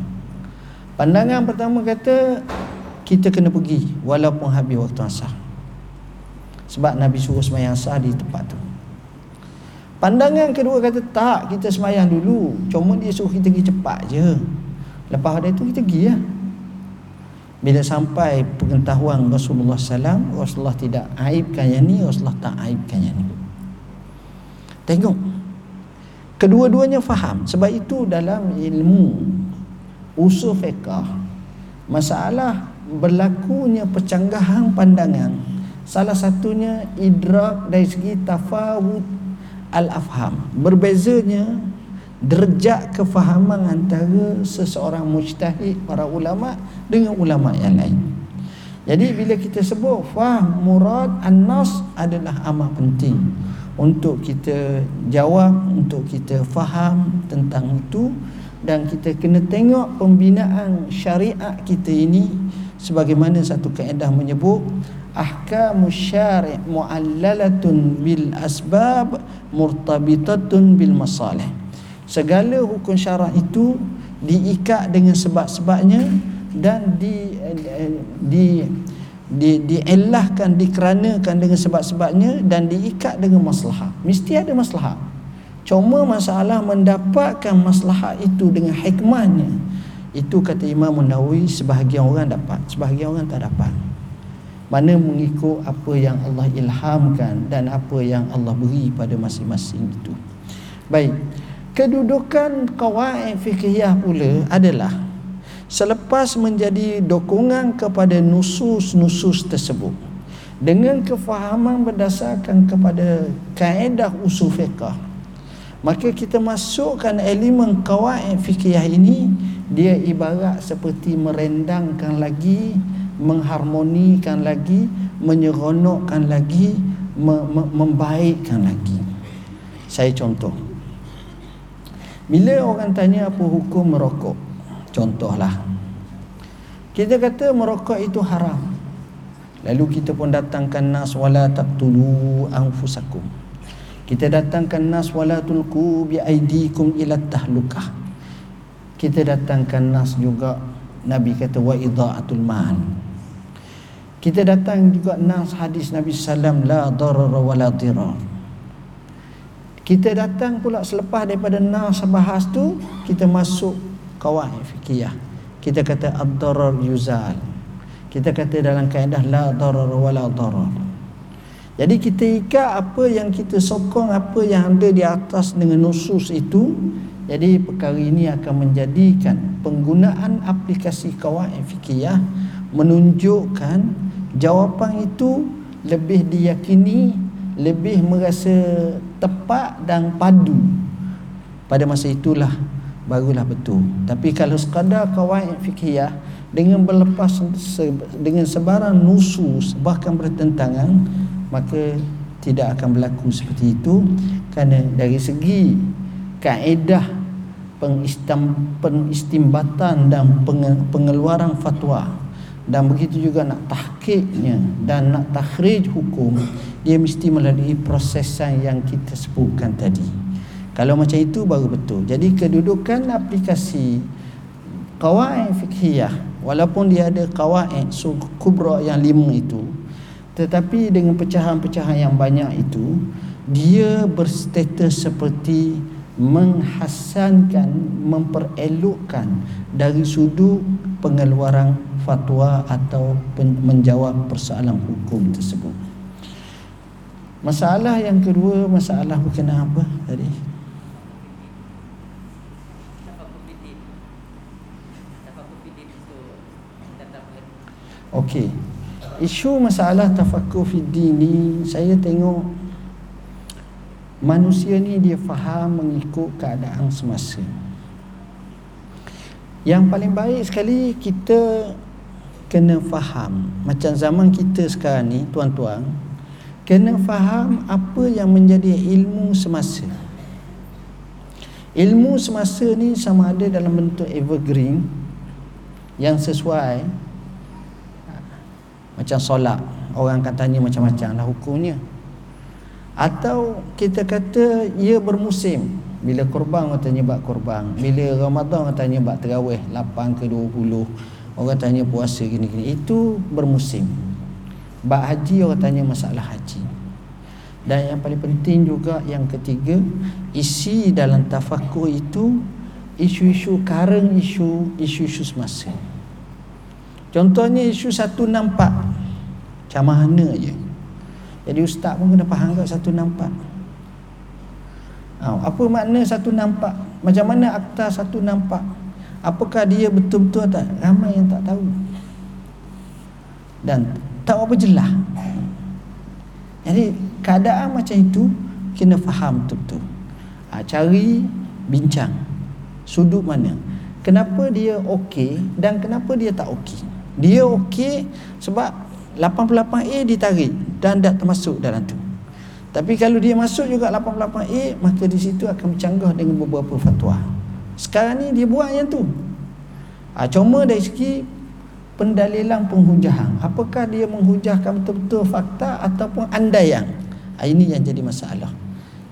Pandangan pertama kata kita kena pergi walaupun habis waktu asar sebab Nabi suruh semayang asar di tempat tu. Pandangan kedua kata tak kita semayang dulu. Cuma dia suruh kita pergi cepat je. Lepas ada itu kita pergi ya. bila sampai pengetahuan Rasulullah SAW Rasulullah tidak aibkan yang ni Rasulullah tak aibkan yang ni. Tengok. Kedua-duanya faham. Sebab itu dalam ilmu usul fiqah masalah berlakunya percanggahan pandangan salah satunya idrak dari segi tafawud al-afham. Berbezanya derajat kefahaman antara seseorang mujtahid para ulama dengan ulama yang lain. Jadi bila kita sebut faham murad an-nas adalah amat penting. Untuk kita jawab untuk kita faham tentang itu dan kita kena tengok pembinaan syariat kita ini sebagaimana satu kaedah menyebut ahkamu syari' muallalatun bil asbab murtabitatun bil masalih. Segala hukum syarak itu diikat dengan sebab-sebabnya dan di di di dielahkan dikeranakan dengan sebab-sebabnya dan diikat dengan maslahah. Mesti ada maslahah. Cuma masalah mendapatkan maslahat itu dengan hikmahnya itu kata Imam Nawawi sebahagian orang dapat sebahagian orang tak dapat mana mengikut apa yang Allah ilhamkan dan apa yang Allah beri pada masing-masing itu. Baik kedudukan qawaid fiqhiyah pula adalah selepas menjadi dokongan kepada nusus-nusus tersebut dengan kefahaman berdasarkan kepada kaedah usul fiqh maka kita masukkan elemen qawaid fiqhiyah ini dia ibarat seperti merendangkan lagi mengharmonikan lagi menyeronokkan lagi me- membaikkan lagi. Saya contoh. Bila orang tanya apa hukum merokok contohlah. Kita kata merokok itu haram. Lalu kita pun datangkan nas wala taqtulu anfusakum. Kita datangkan nas wala tulqu bi aidikum ila tahlukah. Kita datangkan nas juga Nabi kata wa idaatul mal kita datang juga nas hadis Nabi sallam la darar wa la dirar. Kita datang pula selepas daripada nas bahas tu kita masuk kawaid fikih. Kita kata ad-darar yuzal. Kita kata dalam kaedah la darar wa la darar. Jadi kita ikat apa yang kita sokong apa yang ada di atas dengan nusus itu jadi perkara ini akan menjadikan penggunaan aplikasi kawaid fikih menunjukkan jawapan itu lebih diyakini lebih merasa tepat dan padu. Pada masa itulah barulah betul. Tapi kalau sekadar kawaid fikih dengan berlepas dengan sebarang nusus bahkan bertentangan maka tidak akan berlaku seperti itu. Kerana dari segi kaedah pengistimbatan dan pengeluaran fatwa dan begitu juga nak tahqiqnya dan nak takhrij hukum dia mesti melalui prosesan yang kita sebutkan tadi. Kalau macam itu baru betul. Jadi kedudukan aplikasi qawaid fikhiyah walaupun dia ada qawaid kubra yang lima itu tetapi dengan pecahan-pecahan yang banyak itu dia berstatus seperti menghassankan memperelokkan dari sudut pengeluaran fatwa atau menjawab persoalan hukum tersebut. Masalah yang kedua masalah berkenaan apa tadi? Okey. Isu masalah tafakkur fiddin ni saya tengok manusia ni dia faham mengikut keadaan semasa. Yang paling baik sekali kita kena faham. Macam zaman kita sekarang ni tuan-tuan kena faham apa yang menjadi ilmu semasa. Ilmu semasa ni sama ada dalam bentuk evergreen yang sesuai macam solat. Orang katanya macam-macam lah hukumnya. Atau kita kata ia bermusim. Bila korban katanya buat korban bila Ramadan katanya buat terawih. 8 ke 20 Orang tanya puasa gini-gini. Itu bermusim. Bak haji orang tanya masalah haji. Dan yang paling penting juga Yang ketiga Isi dalam tafakur itu Isu-isu current isu Isu-isu semasa. Contohnya isu satu nampak Macam mana je? Jadi ustaz pun kena faham kat satu nampak Apa makna satu nampak Macam mana akta satu nampak Apakah dia betul-betul tak? Ramai yang tak tahu? Dan tak apa jelas Jadi keadaan macam itu Kena faham betul-betul. Ha, Cari bincang. Sudut mana? Kenapa dia okey Dan kenapa dia tak okey? Dia okey sebab 88A ditarik Dan tak termasuk dalam tu. Tapi kalau dia masuk juga 88A Maka di situ akan bercanggah dengan beberapa fatwa sekarang ni dia buat yang tu. Ha, Cuma dari segi Pendalilan penghujahan Apakah dia menghujahkan betul-betul fakta Ataupun andaian? Ha, Ini yang jadi masalah.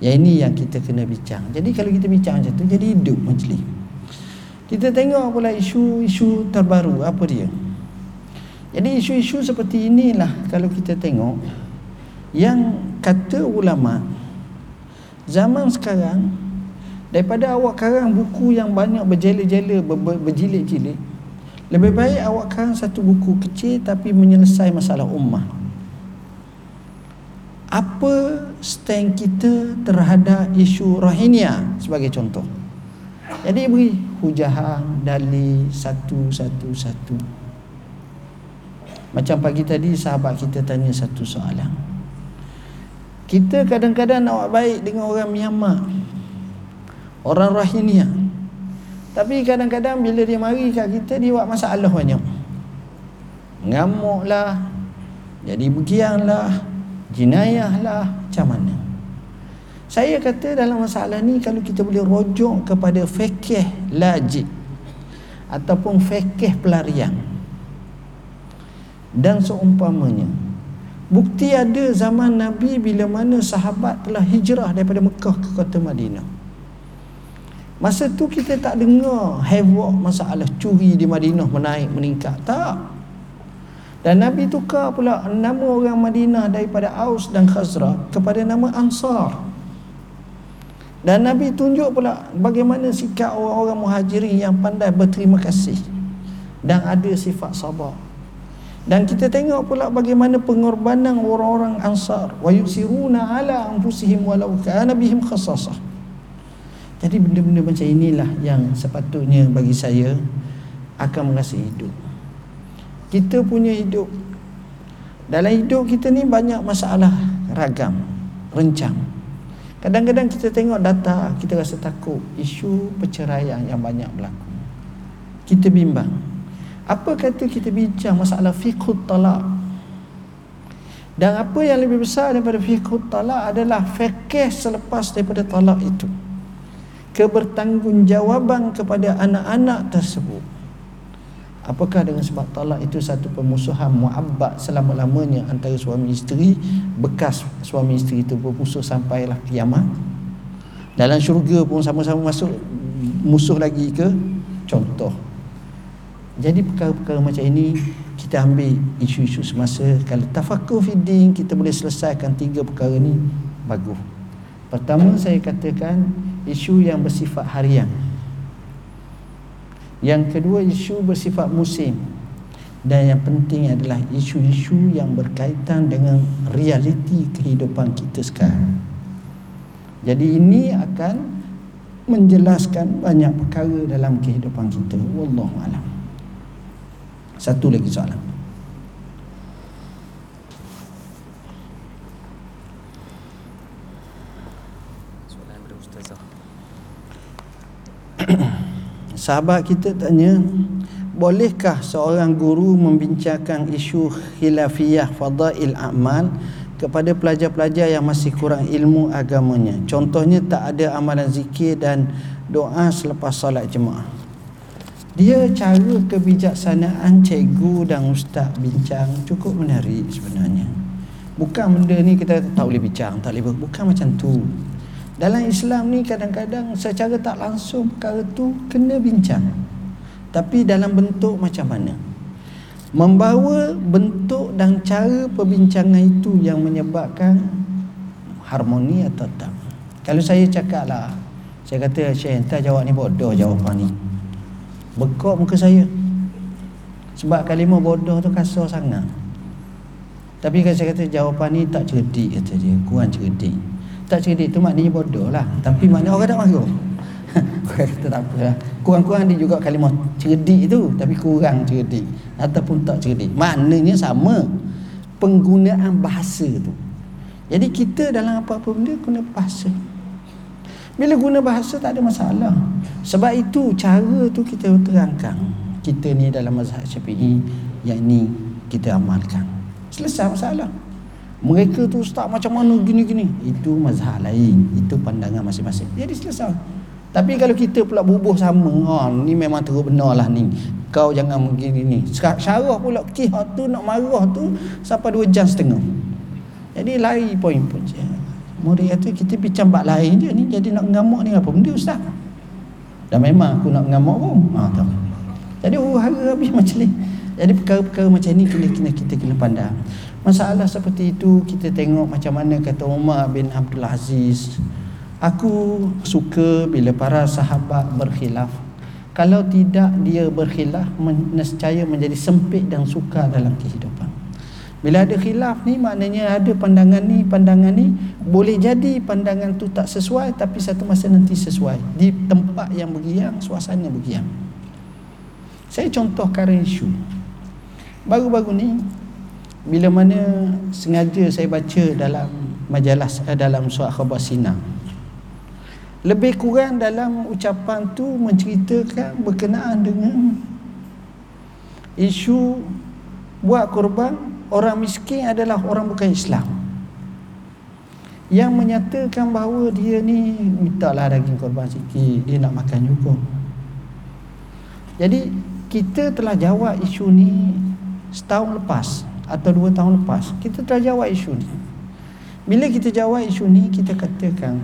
Yang ini yang kita kena bincang. Jadi kalau kita bincang macam tu Jadi hidup majlis. Kita tengok pula isu-isu terbaru Apa dia? Jadi isu-isu seperti inilah Kalau kita tengok Yang kata ulama Zaman sekarang Daripada awak karang buku yang banyak berjela-jela ber, ber, Berjilid-jilid Lebih baik awak karang satu buku kecil Tapi menyelesai masalah ummah. Apa stand kita terhadap isu Rohingya? Sebagai contoh. Jadi beri hujahan, dalil Satu-satu-satu Macam pagi tadi sahabat kita tanya satu soalan. Kita kadang-kadang nak baik dengan orang Myanmar Orang Rohingya Tapi kadang-kadang bila dia mari kat kita Dia buat masalah banyak. Ngamuk lah Jadi begiang lah Jinayah lah Macam mana? Saya kata dalam masalah ni Kalau kita boleh rojok kepada Fekeh lajik Ataupun fekeh pelarian Dan seumpamanya Bukti ada zaman Nabi Bila mana sahabat telah hijrah Daripada Mekah ke kota Madinah Masa tu kita tak dengar havoc masalah curi di Madinah menaik meningkat. Tak. Dan Nabi tukar pula nama orang Madinah daripada Aus dan Khazraj kepada nama Ansar. Dan Nabi tunjuk pula bagaimana sikap orang-orang muhajirin yang pandai berterima kasih dan ada sifat sabar. Dan kita tengok pula bagaimana pengorbanan orang-orang Ansar wa yusiruna ala anfusihim walau kana bihim. Jadi benda-benda macam inilah yang sepatutnya bagi saya akan mengasihi hidup. Kita punya hidup dalam hidup kita ni banyak masalah ragam, rencang. Kadang-kadang kita tengok data, kita rasa takut isu perceraian yang banyak berlaku. Kita bimbang. Apa kata kita bincang masalah fiqhut talak? Dan apa yang lebih besar daripada fiqhut talak adalah fikih selepas daripada talak itu kebertanggungjawaban kepada anak-anak tersebut. Apakah dengan sebab talak itu satu permusuhan muabbak selama-lamanya antara suami isteri? Bekas suami isteri itu bermusuh sampailah kiamat. Dalam syurga pun sama-sama masuk musuh lagi ke? Contoh. Jadi perkara-perkara macam ini kita ambil isu-isu semasa. Kalau tafakur fiddin kita boleh selesaikan tiga perkara ni. Bagus pertama saya katakan isu yang bersifat harian. Yang kedua isu bersifat musim. Dan yang penting adalah isu-isu yang berkaitan dengan realiti kehidupan kita sekarang. Jadi ini akan menjelaskan banyak perkara dalam kehidupan kita. Wallahu alam. Satu lagi soalan Sahabat kita tanya Bolehkah seorang guru membincangkan isu khilafiyah fadail amal kepada pelajar-pelajar yang masih kurang ilmu agamanya. Contohnya tak ada amalan zikir dan doa selepas solat jemaah. Dia cara kebijaksanaan cikgu dan ustaz bincang cukup menarik sebenarnya. Bukan benda ni kita tak boleh bincang, tak boleh bukan macam tu. Dalam Islam ni kadang-kadang secara tak langsung perkara tu kena bincang. Tapi dalam bentuk macam mana? Membawa bentuk dan cara perbincangan itu yang menyebabkan harmoni atau tak. Kalau saya cakap lah, saya kata Syekh entah jawab ni bodoh jawapan ni. Bekok muka saya. Sebab kalimah bodoh tu kasar sangat. Tapi kalau saya kata jawapan ni tak cerdik kata dia, kurang cerdik tak cerdik tu maknanya bodoh lah. Tapi maknanya orang tak marah [LAUGHS] orang kata tak apa lah. Kurang-kurang dia juga kalimah cerdik tu tapi kurang cerdik. Ataupun tak cerdik. Maknanya sama. Penggunaan bahasa tu. Jadi kita dalam apa-apa benda guna bahasa. Bila guna bahasa tak ada masalah. Sebab itu cara tu kita terangkan. Kita ni dalam mazhab syafi'i yang ini kita amalkan. Selesai masalah mereka tu ustaz macam mana gini-gini. Itu mazhab lain. Itu pandangan masing-masing. Jadi selesai. Tapi kalau kita pula bubuh sama ha, ni memang teruk benar lah ni. Kau jangan begini ni. Syarah pula kihah tu nak marah tu sampai dua jam setengah. Jadi lari poin-poin je. Murid kata kita bincang bak lain je ni. Jadi nak ngamuk ni apa benda ustaz? Dan memang aku nak ngamuk pun ha, tak. jadi oh hari habis macam ni. Jadi perkara-perkara macam ni kena, kena kita kena pandang Masalah seperti itu kita tengok macam mana kata Umar bin Abdul Aziz Aku suka bila para sahabat berkhilaf. Kalau tidak dia berkhilaf nescaya menjadi sempit dan sukar dalam kehidupan. Bila ada khilaf ni maknanya ada pandangan ni, pandangan ni boleh jadi pandangan tu tak sesuai tapi satu masa nanti sesuai. Di tempat yang bergiang, suasana bergiang. Saya contoh current isu. Baru-baru ni bila mana sengaja saya baca dalam majalah eh, dalam surat khabar Sina lebih kurang dalam ucapan tu menceritakan berkenaan dengan isu buat korban orang miskin adalah orang bukan Islam. Yang menyatakan bahawa dia ni mintalah daging korban sikit dia nak makan juga. Jadi kita telah jawab isu ni setahun lepas atau dua tahun lepas kita telah jawab isu ni. Bila kita jawab isu ni kita katakan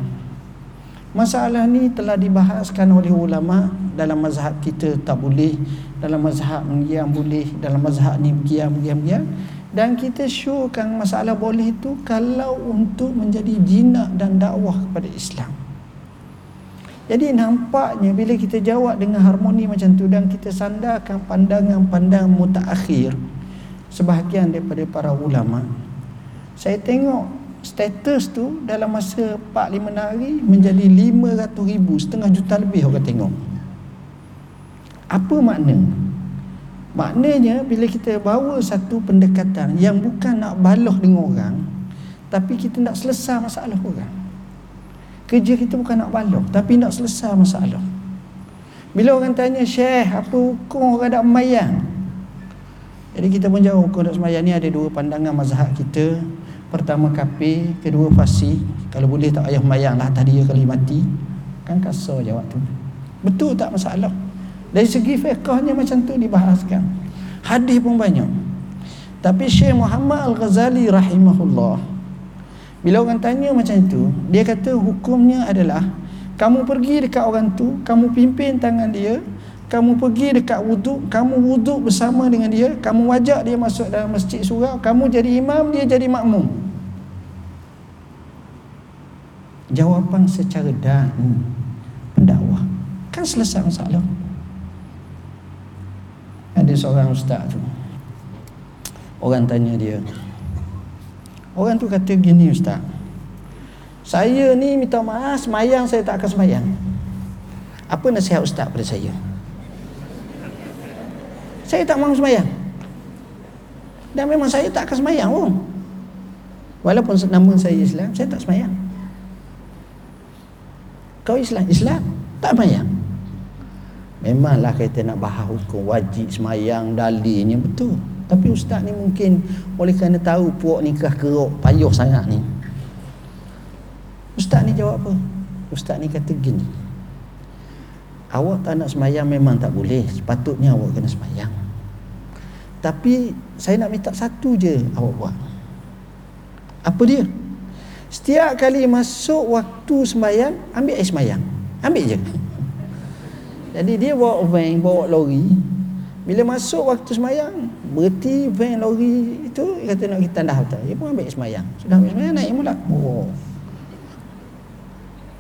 masalah ni telah dibahaskan oleh ulama dalam mazhab kita tak boleh dalam mazhab yang boleh dalam mazhab ni begian begian begian dan kita syurkan masalah boleh itu kalau untuk menjadi jinak dan dakwah kepada Islam. Jadi nampaknya bila kita jawab dengan harmoni macam tu dan kita sandarkan pandangan-pandangan mutaakhir sebahagian daripada para ulama. Saya tengok status tu dalam masa 4-5 hari menjadi 500 ribu setengah juta lebih orang tengok. Apa makna? Maknanya bila kita bawa satu pendekatan yang bukan nak baloh dengan orang tapi kita nak selesai masalah orang. Kerja kita bukan nak baloh tapi nak selesai masalah. Bila orang tanya syekh apa hukum orang ada mayang jadi kita pun jauh hukum semayang ni ada dua pandangan mazhab kita. Pertama kapi, kedua fasi. Kalau boleh tak ayah mayang lah tadi dia kali mati. Kan kasar jawab tu. Betul tak masalah. Dari segi fiqahnya macam tu dibahaskan. Hadis pun banyak. Tapi Syekh Muhammad Al-Ghazali rahimahullah bila orang tanya macam itu, dia kata hukumnya adalah kamu pergi dekat orang tu, kamu pimpin tangan dia, kamu pergi dekat wuduk, kamu wuduk bersama dengan dia, kamu wajak dia masuk dalam masjid surau, kamu jadi imam, dia jadi makmum. Jawapan secara da'i pendakwah. Kan selesai masalah. Ada seorang ustaz tu. Orang tanya dia. Orang tu kata gini ustaz. Saya ni minta maaf semayang saya tak akan semayang. Apa nasihat ustaz pada saya? Saya tak mahu semayang Dan memang saya tak akan semayang pun Walaupun nama saya Islam Saya tak semayang Kau Islam? Islam? Tak semayang Memanglah kita nak bahas hukum wajib semayang dalilnya betul. Tapi ustaz ni mungkin oleh kerana tahu puak nikah kerok payuh sangat ni. Ustaz ni jawab apa? Ustaz ni kata gini. Awak tak nak semayang memang tak boleh. Sepatutnya awak kena semayang. Tapi saya nak minta satu je awak buat. Apa dia? Setiap kali masuk waktu sembahyang, ambil air sembahyang. Ambil je. Jadi dia bawa van, bawa lori. Bila masuk waktu sembahyang, berhenti van lori itu dia kata nak kita tandah betul. Dia pun ambil air sembahyang. Sudah ambil sembahyang naik mula. Oh.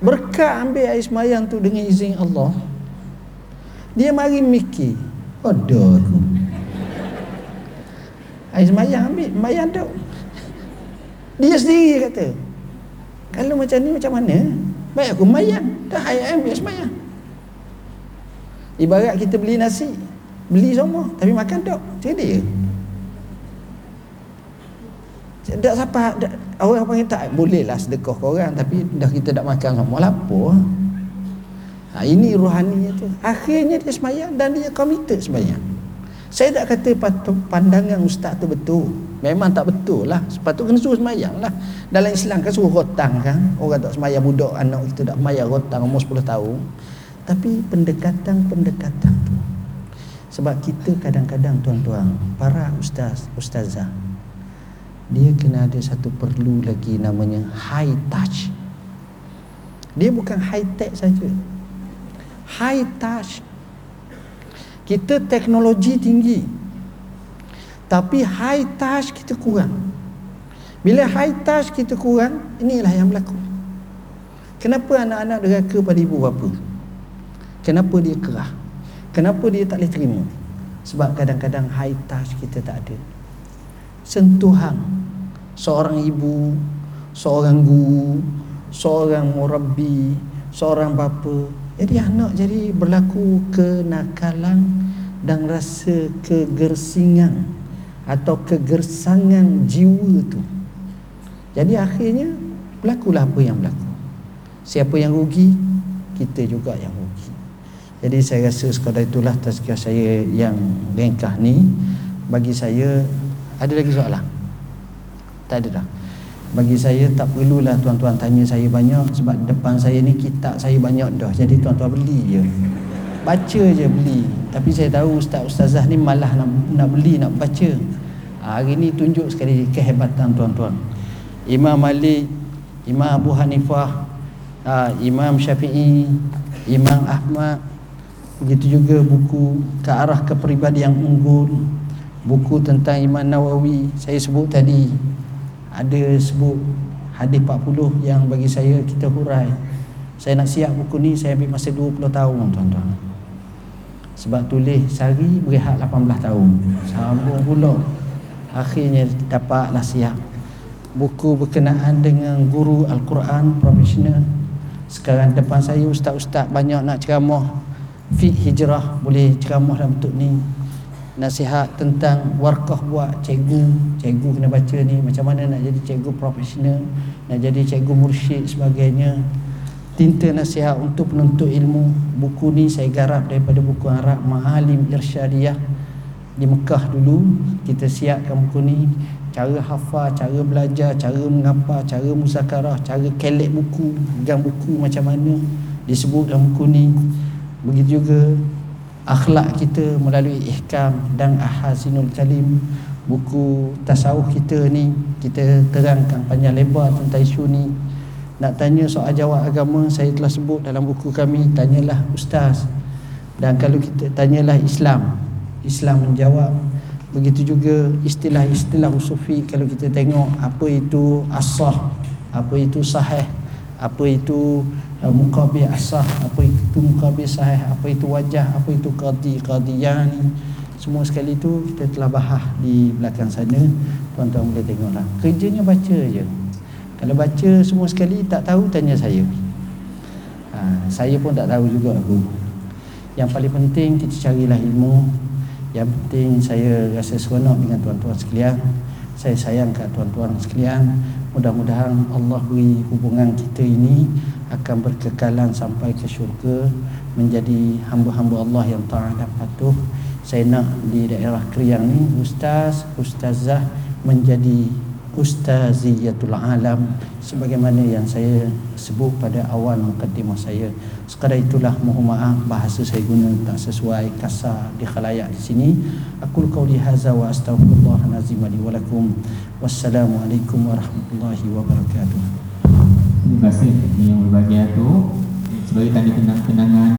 Berkat ambil air sembahyang tu dengan izin Allah. Dia mari mikir. Aduh tu. Air semayang ambil. Semayang tak Dia sendiri kata Kalau macam ni macam mana? Baik aku semayang. Dah air ambil semayang. Ibarat kita beli nasi Beli semua Tapi makan tak Macam dia. Tak siapa tak, orang panggil tak boleh lah sedekah ke orang tapi dah kita tak makan semua lapor ha, ini rohaninya tu. Akhirnya dia semayang dan dia committed semayang saya tak kata pandangan ustaz tu betul. Memang tak betul lah. Sepatutnya kena suruh semayang lah. Dalam Islam kan suruh rotang kan. Orang tak semayang budak anak kita tak semayang rotang umur 10 tahun. Tapi pendekatan-pendekatan tu. Sebab kita kadang-kadang tuan-tuan. Para ustaz, ustazah. Dia kena ada satu perlu lagi namanya high touch. Dia bukan high tech saja. High touch kita teknologi tinggi tapi high touch kita kurang bila high touch kita kurang inilah yang berlaku Kenapa anak-anak deraka pada ibu bapa? Kenapa dia kerah? Kenapa dia tak boleh terima? Sebab kadang-kadang high touch kita tak ada. Sentuhan seorang ibu, seorang guru, seorang murabbi, seorang bapa. Jadi anak jadi berlaku kenakalan dan rasa kegersingan atau kegersangan jiwa tu. Jadi akhirnya berlakulah apa yang berlaku. Siapa yang rugi? Kita juga yang rugi. Jadi saya rasa sekadar itulah tazkiyah saya yang ringkah ni bagi saya ada lagi soalan? Tak ada dah. Bagi saya tak perlulah tuan-tuan tanya saya banyak sebab depan saya ni kitab saya banyak dah. Jadi tuan-tuan beli je. Baca je beli. Tapi saya tahu ustaz-ustazah ni malah nak nak beli nak baca. Ha, hari ni tunjuk sekali kehebatan tuan-tuan. Imam Malik, Imam Abu Hanifah, ha, Imam Syafi'i, Imam Ahmad, begitu juga buku ke arah kepribadian unggul, buku tentang Imam Nawawi saya sebut tadi ada sebut hadis 40 yang bagi saya kita hurai. Saya nak siap buku ni saya ambil masa 20 tahun tuan-tuan. Sebab tulis sehari berehat 18 tahun. Sambung pula. Akhirnya dapatlah siap. Buku berkenaan dengan guru Al-Quran profesional. Sekarang depan saya ustaz-ustaz banyak nak ceramah. Fiqh hijrah boleh ceramah dalam bentuk ni. Nasihat tentang warkah buat cikgu. Cikgu kena baca ni macam mana nak jadi cikgu profesional. Nak jadi cikgu mursyid sebagainya tinta nasihat untuk penuntut ilmu buku ni saya garap daripada buku Arab Ma'alim Irsyadiyah di Mekah dulu kita siapkan buku ni cara hafal, cara belajar, cara mengapa, cara musakarah, cara kelek buku, pegang buku macam mana disebut dalam buku ni begitu juga akhlak kita melalui ihkam dan ahasinul kalim. Buku tasawuf kita ni kita terangkan panjang lebar tentang isu ni. Nak tanya soal jawab agama saya telah sebut dalam buku kami tanyalah ustaz. Dan kalau kita tanyalah Islam Islam menjawab. Begitu juga istilah-istilah usufi kalau kita tengok apa itu asah apa itu sahih apa itu uh, muqabil asah apa itu muqabil sahih apa itu wajah apa itu qadi qadiyan semua sekali itu kita telah bahas di belakang sana tuan-tuan boleh tengoklah kerjanya baca je kalau baca semua sekali tak tahu tanya saya. Ha, saya pun tak tahu juga aku. Yang paling penting kita carilah ilmu. Yang penting saya rasa seronok dengan tuan-tuan sekalian. Saya sayang kat tuan-tuan sekalian. Mudah-mudahan Allah beri hubungan kita ini akan berkekalan sampai ke syurga menjadi hamba-hamba Allah yang taat dan patuh. Saya nak di daerah Kriang ni ustaz, ustazah menjadi ustaziyatul alam sebagaimana yang saya sebut pada awal mukadimah saya. Sekadar itulah mohon maaf bahasa saya guna tak sesuai kasar di khalayak di sini. Aku qauli hadza wa astaghfirullah nazim li wa lakum. Wassalamualaikum warahmatullahi wabarakatuh. Terima kasih yang berbahagia tu. Sebagai tanda kenang-kenangan